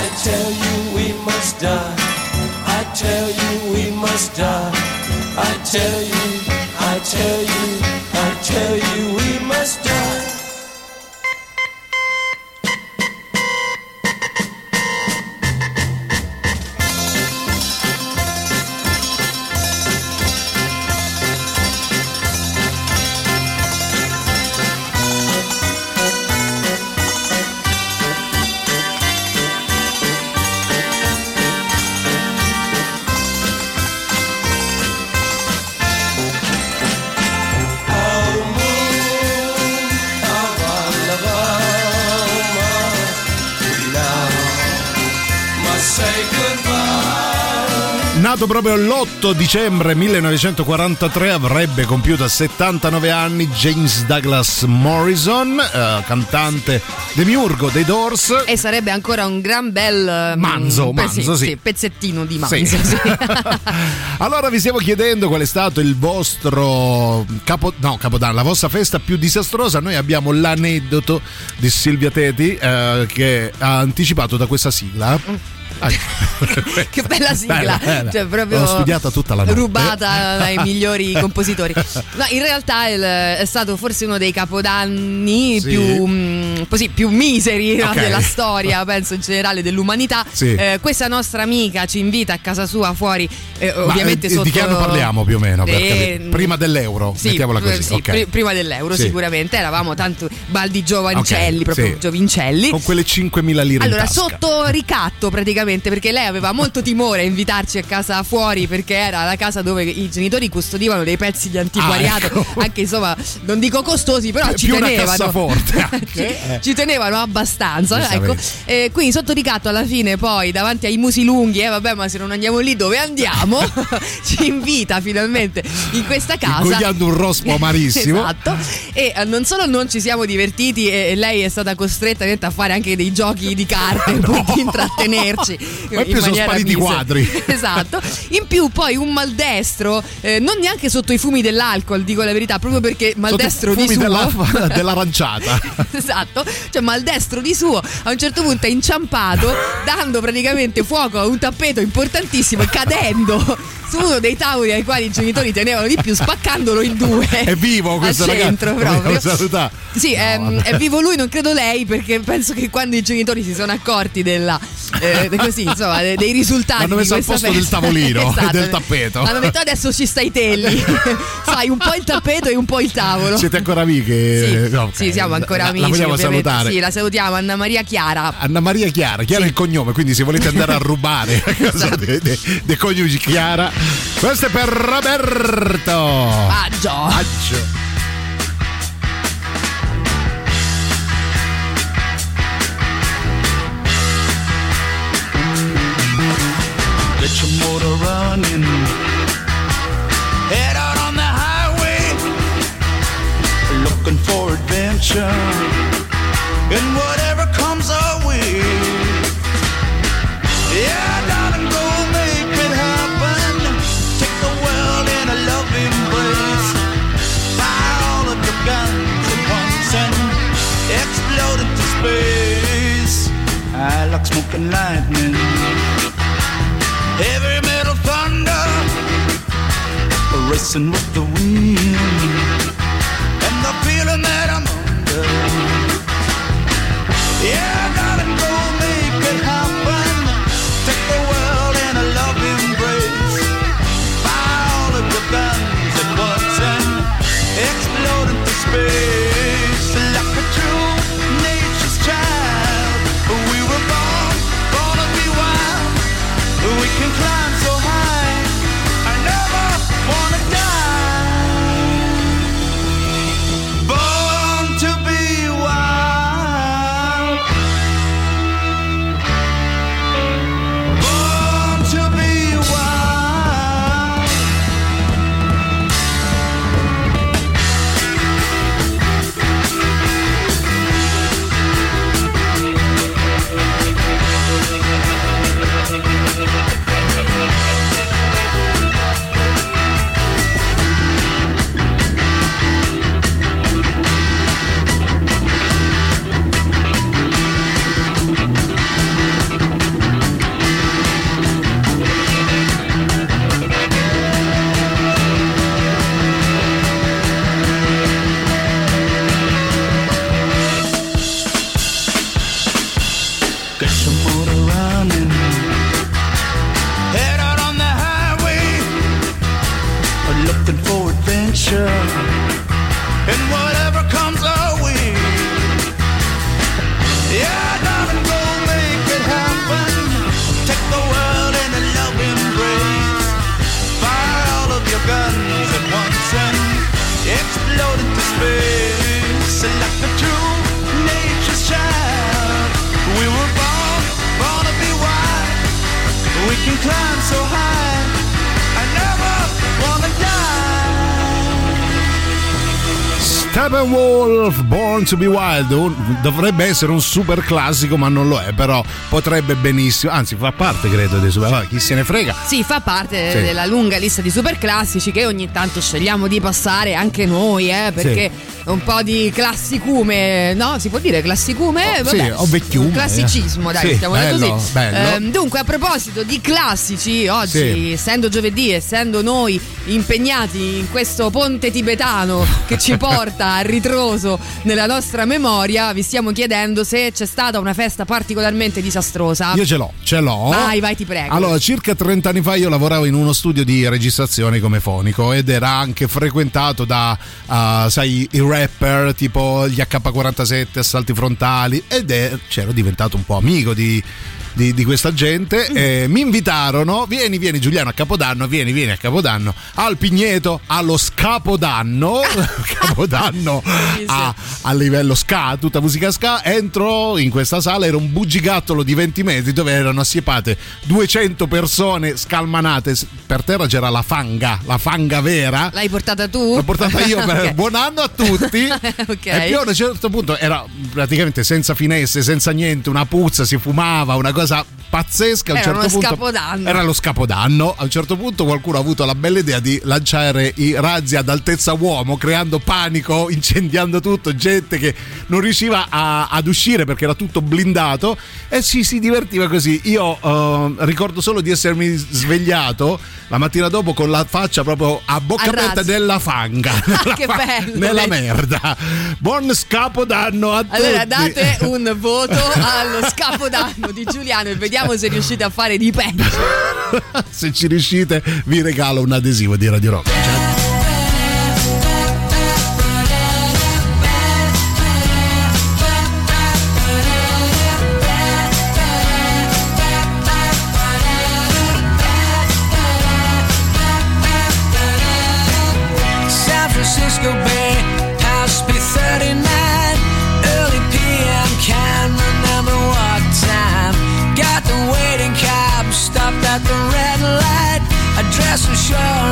I tell you we must die. I tell you we must die. I tell you, I tell you, I tell you proprio l'8 dicembre 1943, avrebbe compiuto 79 anni James Douglas Morrison, eh, cantante demiurgo dei Doors. E sarebbe ancora un gran bel mm, Manzo, pe- manzo, sì. pezzettino di manzo. Sì. sì. Allora vi stiamo chiedendo qual è stato il vostro capo, no, capodanno, la vostra festa più disastrosa. Noi abbiamo l'aneddoto di Silvia Teti eh, che ha anticipato da questa sigla. Ah, che bella sigla, Bella. Cioè, proprio L'ho studiata tutta la notte. rubata dai migliori compositori. No, in realtà è stato forse uno dei capodanni Sì. più, mm, così, più miseri no, Ok. della storia, penso in generale dell'umanità. Sì. Eh, questa nostra amica ci invita a casa sua fuori, eh, Ma, ovviamente eh, sotto Di che anno parliamo più o meno? Eh? Prima dell'euro, Sì, mettiamola così. sì, ok. pri- prima dell'euro sicuramente, eravamo tanto baldi giovancelli, Ok, proprio giovincelli. Con quelle 5.000 lire Allora, sotto ricatto tutto praticamente perché lei aveva molto timore a invitarci a casa fuori perché era la casa dove i genitori custodivano dei pezzi di antiquariato, Ah, ecco. anche insomma, non dico costosi, però ci Più una tenevano. ci, eh. ci tenevano abbastanza. Ecco. Eh, quindi sotto ricatto alla fine poi davanti ai musi lunghi, eh vabbè ma se non andiamo lì dove andiamo? ci invita finalmente in questa casa. Ingoiando un rospo amarissimo. esatto. E eh, non solo non ci siamo divertiti e, lei è stata costretta a fare anche dei giochi di carte per intrattenerci. Ma in più sono maniera spariti quadri. Esatto. In più poi un maldestro, eh, non neanche sotto i fumi dell'alcol, dico la verità, proprio perché maldestro Sotto i di fumi suo. della- dell'aranciata. esatto, cioè maldestro di suo a un certo punto è inciampato dando praticamente fuoco a un tappeto importantissimo e cadendo uno dei tavoli ai quali i genitori tenevano di più spaccandolo in due È vivo questo ragazzo. centro Lo proprio salutare. sì, ehm, è vivo lui, non credo lei, perché penso che quando i genitori si sono accorti della, eh, de- così, insomma, de- dei risultati. L'hanno di messo al posto del festa- tavolino Esatto. del tappeto. Hanno detto adesso ci stai telli. Sai, un po' il tappeto e un po' il tavolo. Siete ancora amiche? Sì, No, ok. sì, siamo ancora La- amici. La vogliamo salutare. Sì, la salutiamo, Anna Maria Chiara. Anna Maria Chiara, Chiara è il cognome, quindi se volete andare a rubare Esatto. dei, dei- dei coniugi Chiara, questo è per Roberto. Aggio. Aggio. Get your motor running. Head out on the highway. Looking for adventure. And whatever like smoking lightning. Heavy metal thunder racing with the Born to be Wild, un- dovrebbe essere un super classico, ma non lo è, però potrebbe benissimo, anzi fa parte credo dei super, vabbè, chi se ne frega. Sì, fa parte Sì. della lunga lista di super classici che ogni tanto scegliamo di passare anche noi, eh, perché un po' di classicume, no? Si può dire classicume? Oh, sì, Vabbè, o vecchiume, Classicismo, eh. dai, Sì, mettiamola bello, così. bello. Ehm, dunque, a proposito di classici, oggi, Sì. essendo giovedì, essendo noi impegnati in questo ponte tibetano che ci porta a ritroso nella nostra memoria, vi stiamo chiedendo se c'è stata una festa particolarmente disastrosa. Io ce l'ho, ce l'ho. Vai, vai, ti prego. Allora, circa 30 anni fa io lavoravo in uno studio di registrazione come fonico ed era anche frequentato da, ah, sai, i rapper tipo gli AK-47, assalti frontali ed è, c'ero diventato un po' amico di di, di questa gente. eh, mi invitarono, vieni, vieni Giuliano a Capodanno, vieni, vieni a Capodanno, al Pigneto, allo Scapodanno, Capodanno a, a livello ska, tutta musica ska, entro in questa sala, era un bugigattolo di 20 metri dove erano assiepate 200 persone scalmanate, per terra c'era la fanga, la fanga vera. L'hai portata tu? L'ho portata io per Ok. buon anno a tutti. Ok. E più a un certo punto era praticamente senza finestre, senza niente, una puzza, si fumava, una cosa pazzesca. A un Era certo punto scapodanno. Era lo scapodanno. A un certo punto qualcuno ha avuto la bella idea di lanciare i razzi ad altezza uomo, creando panico, incendiando tutto, gente che non riusciva a- ad uscire perché era tutto blindato e ci si divertiva così. Io eh, ricordo solo di essermi svegliato la mattina dopo con la faccia proprio a bocca A aperta razzi. nella fanga. nella Che bello, Nella merda. Buon scapodanno a tutti. Allora date un voto allo scapodanno di Giuliano e vediamo se riuscite a fare di peggio. Se ci riuscite, vi regalo un adesivo di Radio Rock. San Francisco Bay, show.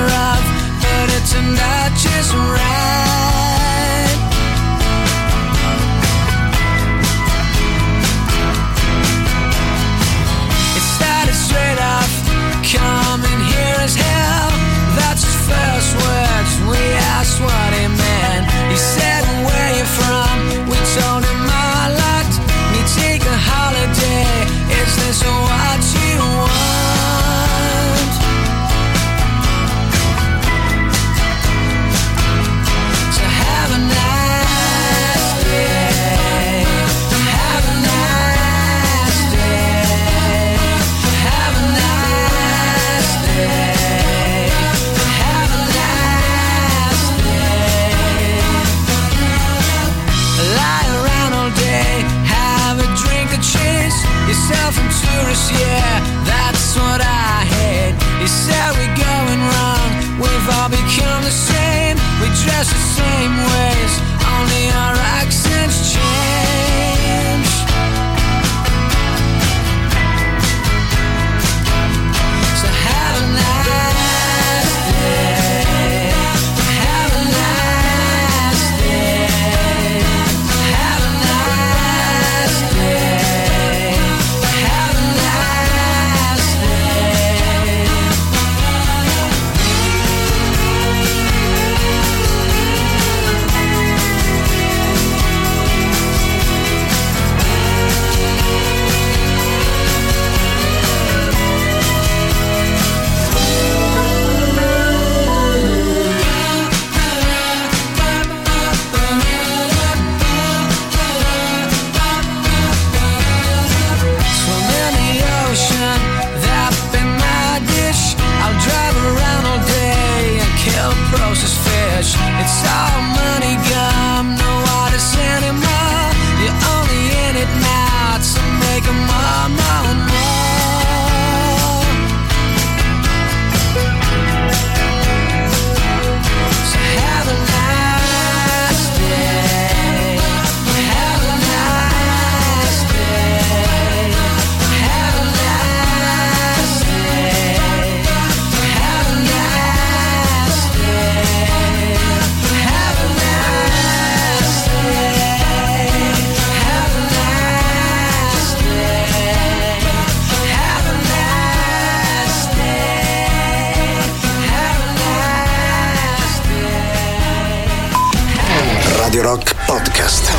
Radio Rock Podcast.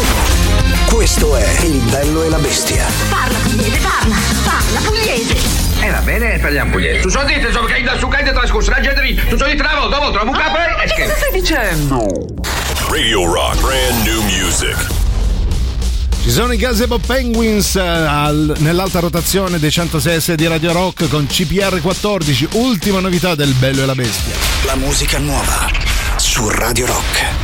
Questo è Il bello e la bestia. Parla pugliese, parla, parla pugliese. E va bene, parliamo pugliese. Tu so dite, so che da su che trascorso la gente lì. Tu so di travo, dopo trovo un capo e che stai dicendo? Radio Rock, brand new music. Ci sono i Gazebo Penguins eh, al- nell'alta rotazione dei 106 di Radio Rock con CPR 14, ultima novità del Bello e la Bestia. La musica nuova su Radio Rock.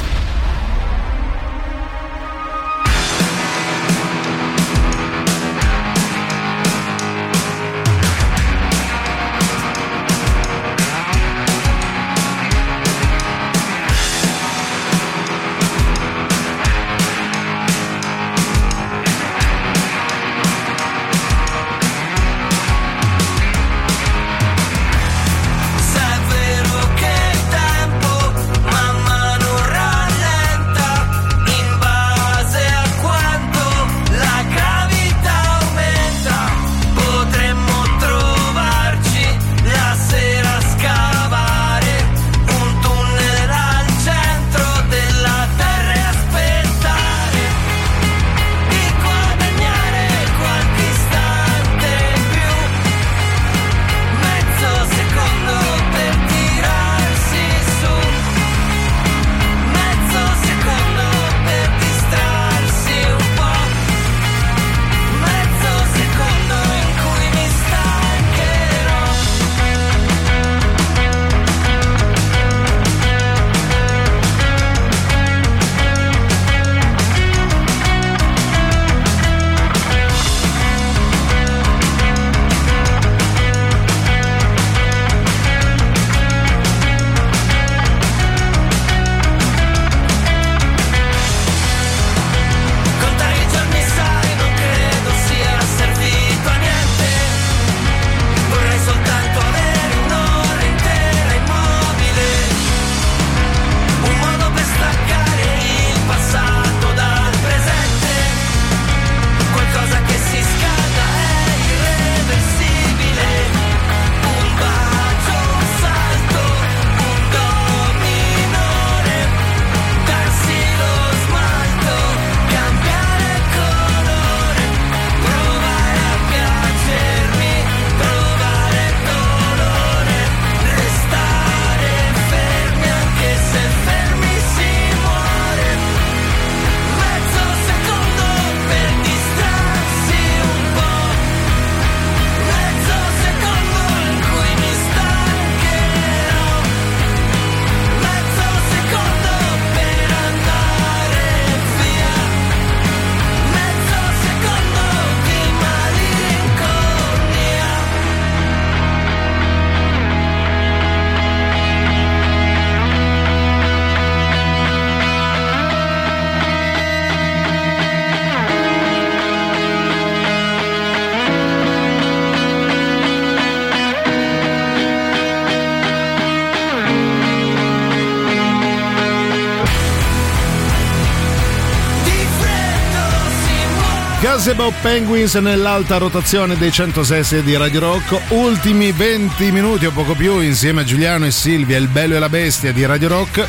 Placebo Penguins nell'alta rotazione dei 106 di Radio Rock. Ultimi 20 minuti o poco più insieme a Giuliano e Silvia, il bello e la bestia di Radio Rock.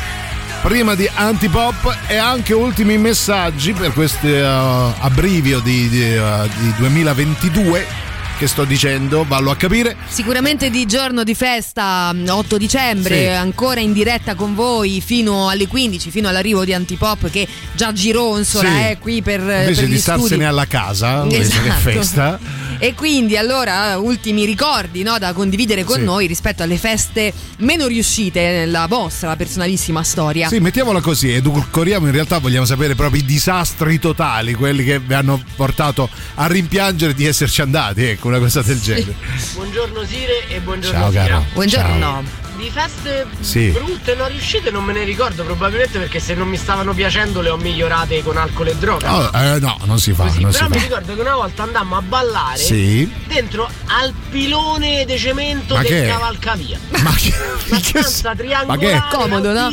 Prima di Antipop e anche ultimi messaggi per questo uh, abbrivio di, di, uh, di 2022 che sto dicendo, vallo a capire. Sicuramente di giorno di festa, 8 dicembre, Sì. ancora in diretta con voi fino alle 15, fino all'arrivo di Antipop che già gironzola Sì. eh, qui per, Invece per di starsene studi. alla casa, invece che Esatto. festa. E quindi allora ultimi ricordi no, da condividere con Sì. noi rispetto alle feste meno riuscite nella vostra personalissima storia. Sì, mettiamola così, edulcoriamo in realtà vogliamo sapere proprio i disastri totali, quelli che vi hanno portato a rimpiangere di esserci andati, ecco, una cosa del genere. Buongiorno Sire e buongiorno Ciao, Sira. caro. Buongiorno. Ciao. Di feste Sì. brutte non riuscite non me ne ricordo, probabilmente perché se non mi stavano piacendo le ho migliorate con alcol e droga. Oh, eh, no, non si fa, non si Però mi fa. ricordo che una volta andammo a ballare Sì. dentro al pilone di cemento Ma del che cavalcavia. Ma che, Una stanza ma che triangolare è? Comodo, no?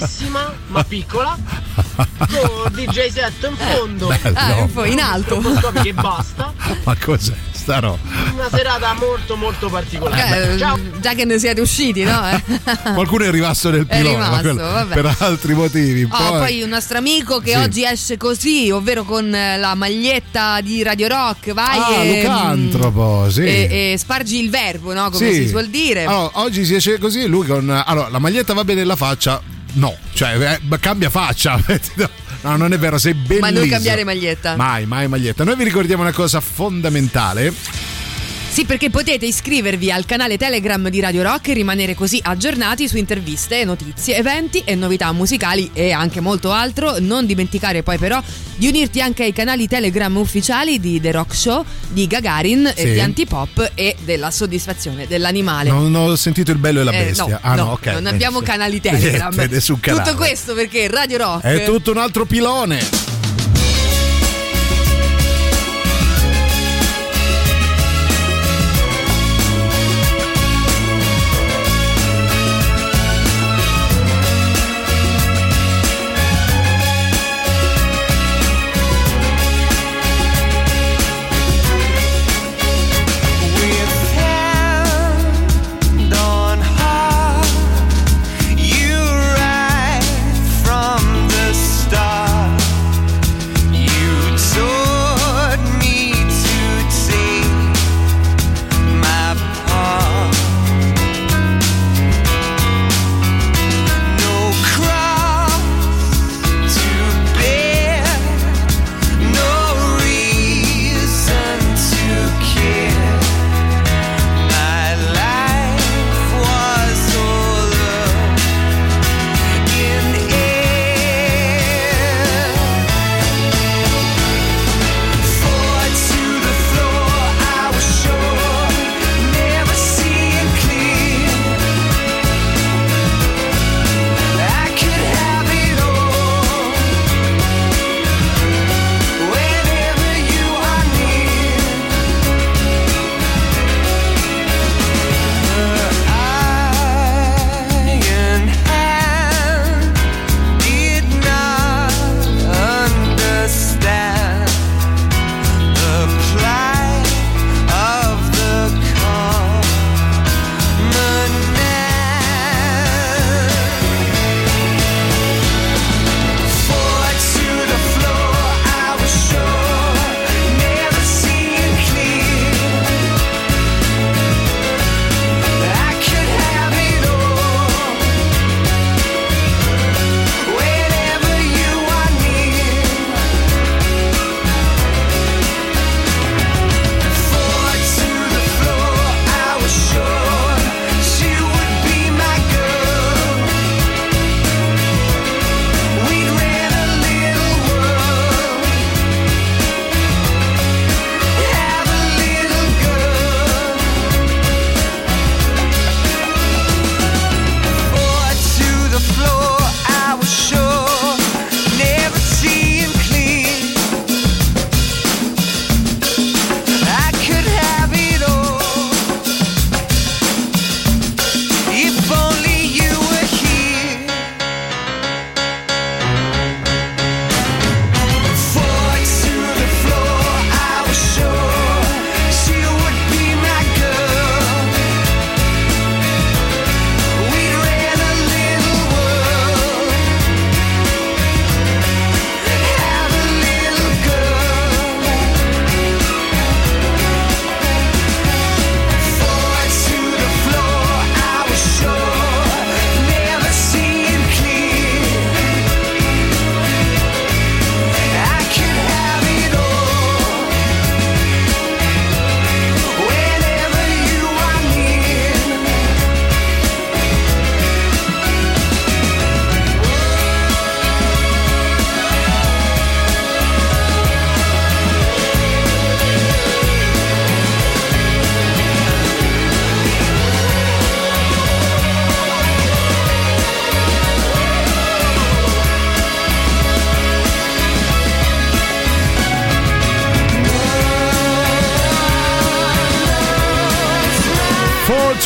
ma piccola. Con DJ set in fondo. Bello. Ah, in alto. Che basta. Ma cos'è sta roba? Una serata molto molto particolare. Eh, Ciao. già che ne siete usciti, no? Qualcuno è rimasto nel pilone, ma rimasto, per altri motivi. Oh, Poi- poi un nostro amico che Sì. oggi esce così, ovvero con eh, la maglietta di Radio Rock, vai Ah, e, Lucantropo, sì. e- e spargi il verbo, no? Come Sì. si suol dire. Allora, oggi si esce così, lui con... Allora, la maglietta va bene nella faccia? No, cioè eh, cambia faccia. No, non è vero, sei bellissimo. Ma non cambiare maglietta. Mai, mai maglietta. Noi vi ricordiamo una cosa fondamentale. Sì, perché potete iscrivervi al canale Telegram di Radio Rock e rimanere così aggiornati su interviste, notizie, eventi e novità musicali e anche molto altro. Non dimenticare poi però di unirti anche ai canali Telegram ufficiali di The Rock Show, di Gagarin, Sì. e di Antipop e della soddisfazione dell'animale. Non ho sentito il bello e la Eh, bestia. no, ah, no, no, ok. non abbiamo canali Telegram. Niente. Tutto questo perché Radio Rock È tutto un altro pilone.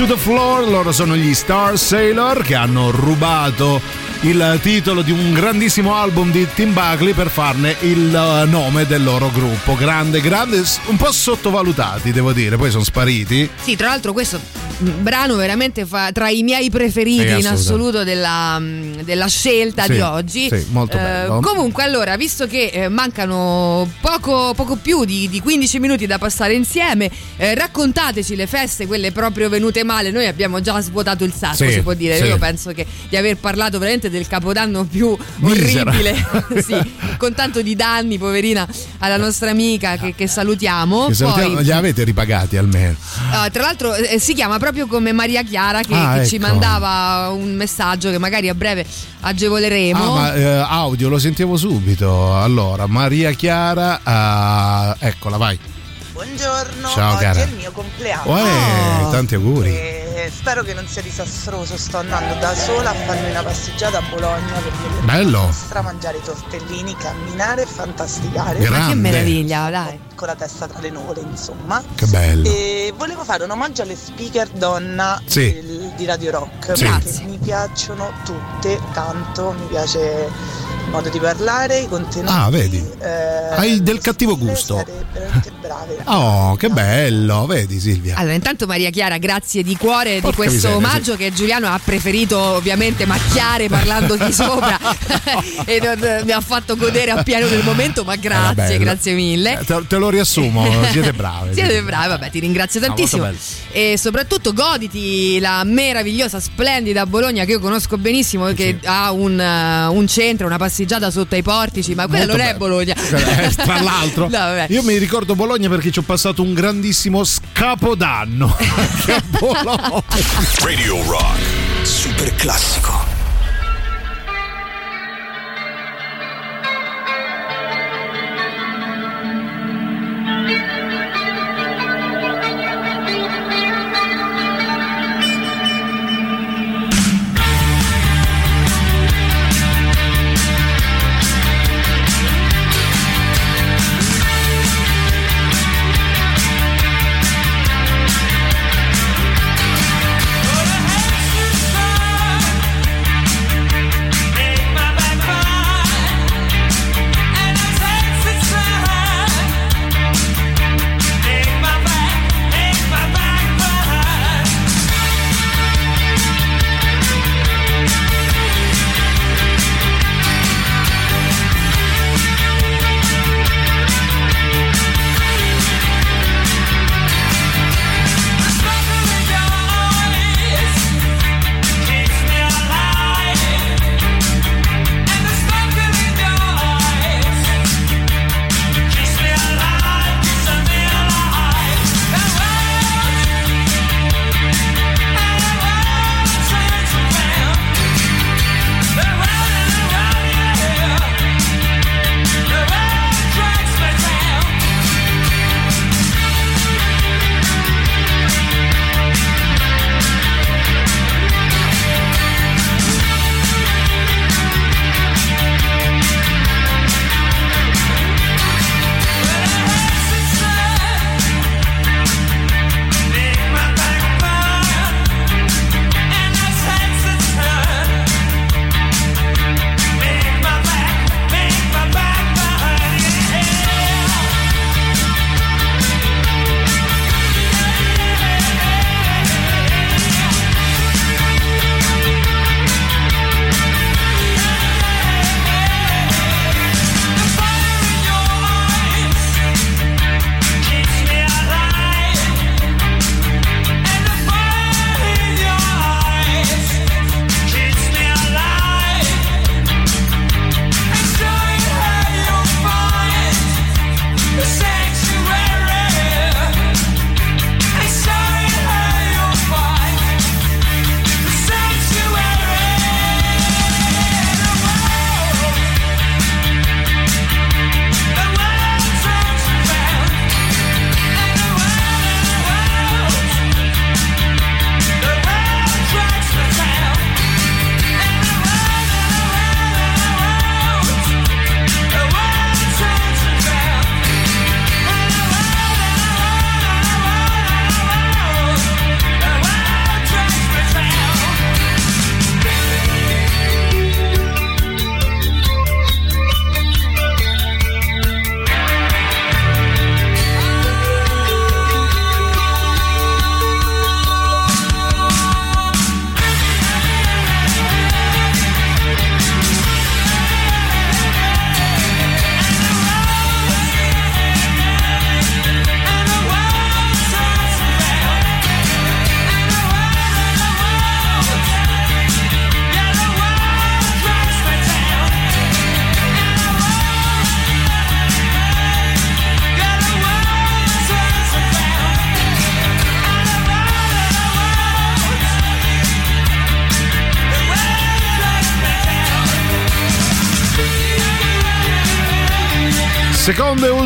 To the Floor, loro sono gli Star Sailor che hanno rubato il titolo di un grandissimo album di Tim Buckley per farne il eh, nome del loro gruppo. Grande, grande, un po' sottovalutati devo dire, poi sono spariti. Sì, tra l'altro questo brano veramente fa tra i miei preferiti in assoluto della, della scelta Sì, di oggi. sì, molto Eh, bello. Comunque, allora, visto che eh, mancano poco, poco più di, di 15 minuti da passare insieme, eh, raccontateci le feste, quelle proprio venute male. Noi abbiamo già svuotato il sacco, Sì, si può dire. Io penso che di aver parlato veramente del capodanno più orribile, con tanto di danni, poverina, alla nostra amica che, che salutiamo. Che salutiamo- Poi- li avete ripagati almeno. Ah, tra l'altro eh, si chiama proprio come Maria Chiara che, Ah, che ci ecco. mandava un messaggio che magari a breve agevoleremo. Ah, ma eh, audio lo sentivo subito. Allora, Maria Chiara, ah, eccola, vai. Buongiorno, Ciao, oggi cara. è il mio compleanno. Uè, tanti auguri. E spero che non sia disastroso, sto andando da sola a farmi una passeggiata a Bologna perché per Bello. stra mangiare i tortellini, camminare e fantasticare. Grande. Ma che meraviglia, dai. Con la testa tra le nuvole, insomma. Che bello. E volevo fare un omaggio alle speaker donna Sì. del- di Radio Rock Sì. perché mi piacciono tutte tanto, mi piace modo di parlare, i contenuti. Ah, vedi. eh, Hai del cattivo gusto. brave. Oh, che bello, vedi Silvia. Allora, intanto Maria Chiara, grazie di cuore Porca di questo miseria, omaggio che Giuliano ha preferito ovviamente macchiare parlando di sopra e non- mi ha fatto godere appieno del momento, ma grazie, Era bello. grazie mille. Eh, Te, te lo riassumo, siete bravi. Siete bravi, vabbè, ti ringrazio Ah, tantissimo. molto e soprattutto goditi la meravigliosa, splendida Bologna che io conosco benissimo, che ha un, eh, un centro, una passeggiata sotto ai portici, ma quella Molto non è. Bologna. Eh, Tra l'altro, No, io mi ricordo Bologna perché ci ho passato un grandissimo scapodanno. Che a Bologna. Radio Rock. Super classico.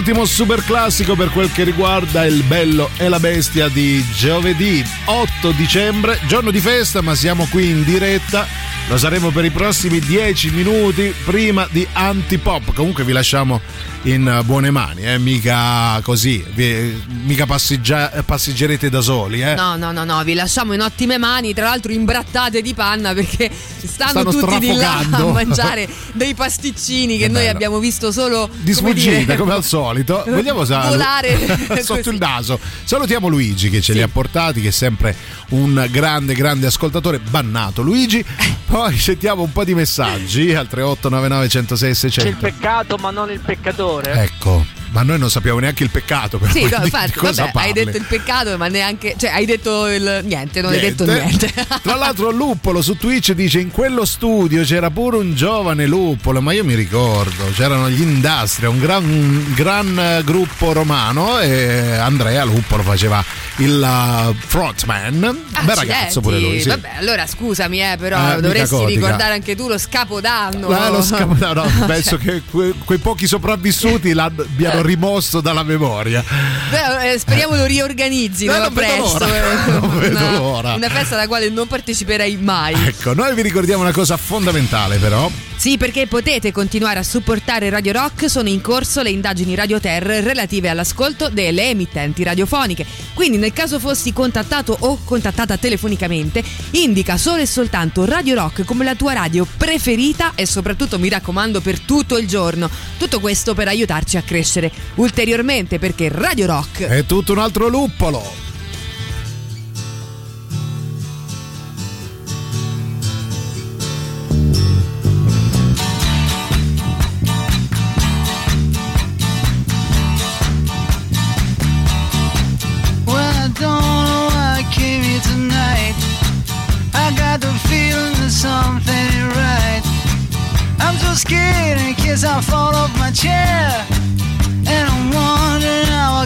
Ultimo super classico per quel che riguarda il bello e la bestia di giovedì 8 dicembre, giorno di festa, ma siamo qui in diretta. Lo saremo per i prossimi 10 minuti prima di Antipop. Comunque vi lasciamo in buone mani, eh? mica così, vi- mica passeggia- passeggerete da soli. Eh? No, no, no, no, vi lasciamo in ottime mani, tra l'altro imbrattate di panna perché stanno, Stanno tutti di là a mangiare dei pasticcini che noi bello. abbiamo visto solo Di come dire, come al solito. Vogliamo sal- volare sotto il naso. Salutiamo Luigi che ce li ha portati, che è sempre un grande, grande ascoltatore. Bannato Luigi. Poi sentiamo un po' di messaggi al 3899 106 C'è il 600. peccato ma non il peccatore. Ecco, ma noi non sappiamo neanche il peccato. Per Sì, no, di- infatti, vabbè, hai detto il peccato, ma neanche. Cioè, hai detto il. Niente, non hai detto niente. Tra l'altro Luppolo su Twitch dice in quello studio c'era pure un giovane Luppolo, ma io mi ricordo, c'erano gli Industria, un gran, un gran eh, gruppo romano e Andrea Luppolo faceva il uh, frontman, bel ragazzo pure lui, sì. Ah, Vabbè, allora scusami, eh, però Eh, dovresti ricordare anche tu lo scapodanno. Eh, lo scap- no, no, Cioè, penso che que- quei pochi sopravvissuti l'abbiano rimosso dalla memoria. beh, eh, speriamo lo riorganizzino Eh, non presto. eh. Non vedo una, l'ora. una festa alla quale non parteciperei mai. Ecco, noi vi ricordiamo una cosa fondamentale però. Sì, perché potete continuare a supportare Radio Rock, sono in corso le indagini Radio Terra relative all'ascolto delle emittenti radiofoniche. Quindi nel caso fossi contattato o contattata telefonicamente, indica solo e soltanto Radio Rock come la tua radio preferita e soprattutto mi raccomando per tutto il giorno. Tutto questo per aiutarci a crescere ulteriormente perché Radio Rock È tutto un altro luppolo. Something right. I'm so scared in case I fall off my chair.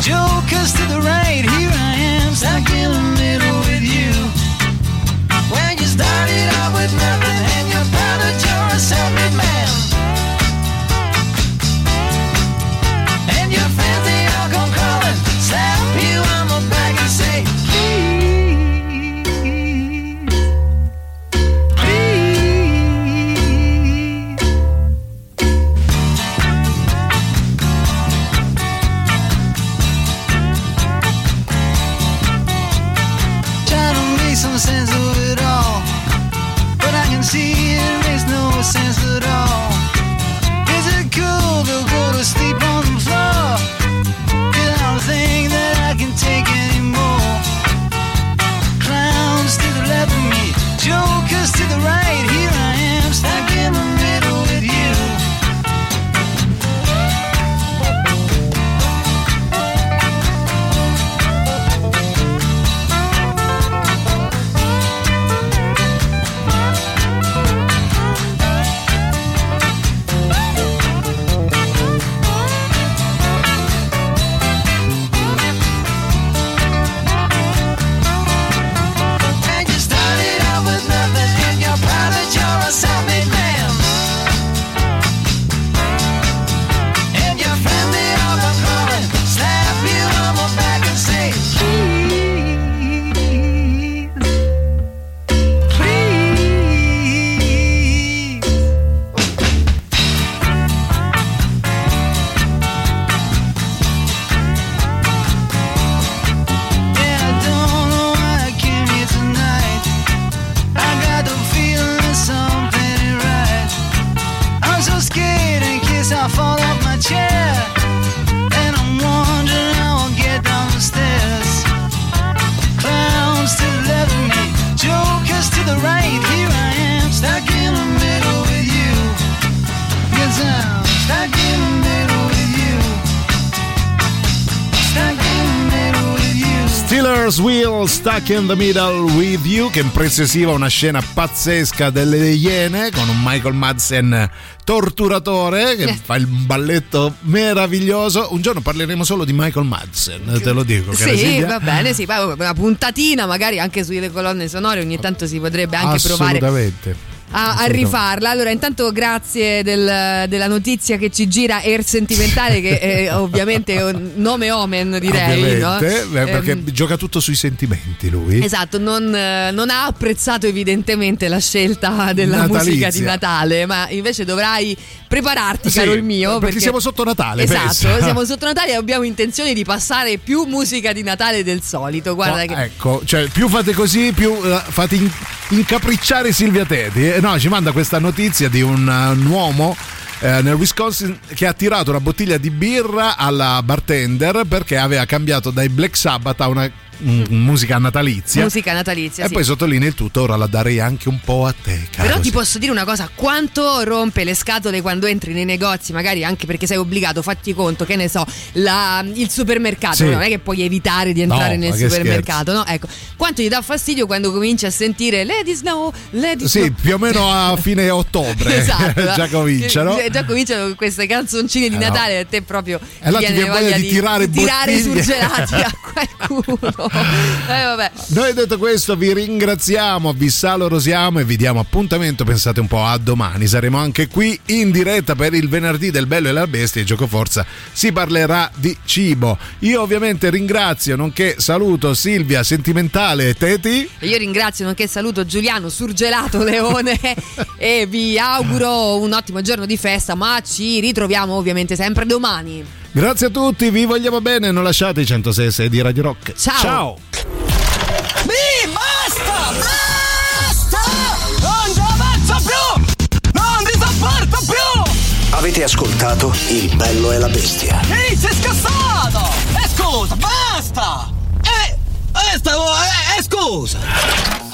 jokers to the right. Here I am, stuck in the middle with you. When you started out with nothing and you found that you're a self-made man. Stuck in the Middle with You che impreziosiva una scena pazzesca delle Iene con un Michael Madsen torturatore che fa il balletto meraviglioso. Un giorno parleremo solo di Michael Madsen, te lo dico. Sì, va bene, sì, una puntatina magari anche sulle colonne sonore ogni tanto si potrebbe anche provare Assolutamente. A, a rifarla. Allora, intanto grazie del- della notizia che ci gira Air Sentimentale, che è ovviamente un nome omen, direi. no? Ovviamente, beh, perché Ehm, gioca tutto sui sentimenti lui. Esatto, non, eh, non ha apprezzato evidentemente la scelta della Natalizia. musica di Natale, ma invece dovrai prepararti, Sì, caro il mio. perché siamo sotto Natale, Esatto, pensa. siamo sotto Natale e abbiamo intenzione di passare più musica di Natale del solito. Guarda No, che... Ecco, cioè più fate così, più eh, fate in- incapricciare Silvia Teti. Eh, no, ci manda questa notizia di un, eh, un uomo eh, nel Wisconsin che ha tirato una bottiglia di birra alla bartender perché aveva cambiato dai Black Sabbath a una musica natalizia. Musica natalizia, e sì. poi sottolinea il tutto, ora la darei anche un po' a te, caro. Però ti posso dire una cosa, quanto rompe le scatole quando entri nei negozi, magari anche perché sei obbligato, fatti conto, che ne so, la- il supermercato, Sì. non è che puoi evitare di entrare No, nel supermercato, no? Ecco, quanto gli dà fastidio quando cominci a sentire Lady Snow, Lady Sì, Snow. più o meno a fine ottobre Esatto, già cominciano. Che- Già cominciano con queste canzoncine di Eh, no. Natale e a te proprio E là ti viene voglia di tirare tirare i bottiglie. surgelati a qualcuno. Eh, vabbè. Noi detto questo vi ringraziamo, vi salorosiamo e vi diamo appuntamento, pensate un po' a domani, saremo anche qui in diretta per il venerdì del Bello e la Bestia e Gioco Forza si parlerà di cibo. Io ovviamente ringrazio, nonché saluto Silvia Sentimentale e Teti. E Io ringrazio nonché saluto Giuliano Surgelato Leone e vi auguro un ottimo giorno di festa, ma ci ritroviamo ovviamente sempre domani. Grazie a tutti, vi vogliamo bene, non lasciate i 106 di Radio Rock. Ciao. Ciao. Mi basta! Basta! Non ce la faccio più! Non ti sopporto più! Avete ascoltato Il bello e la bestia. Ehi, sei scassato! E scusa, basta! Eh, eh, stavo, eh, eh, scusa!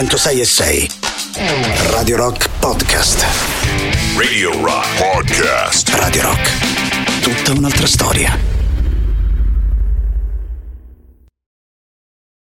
106 e 6.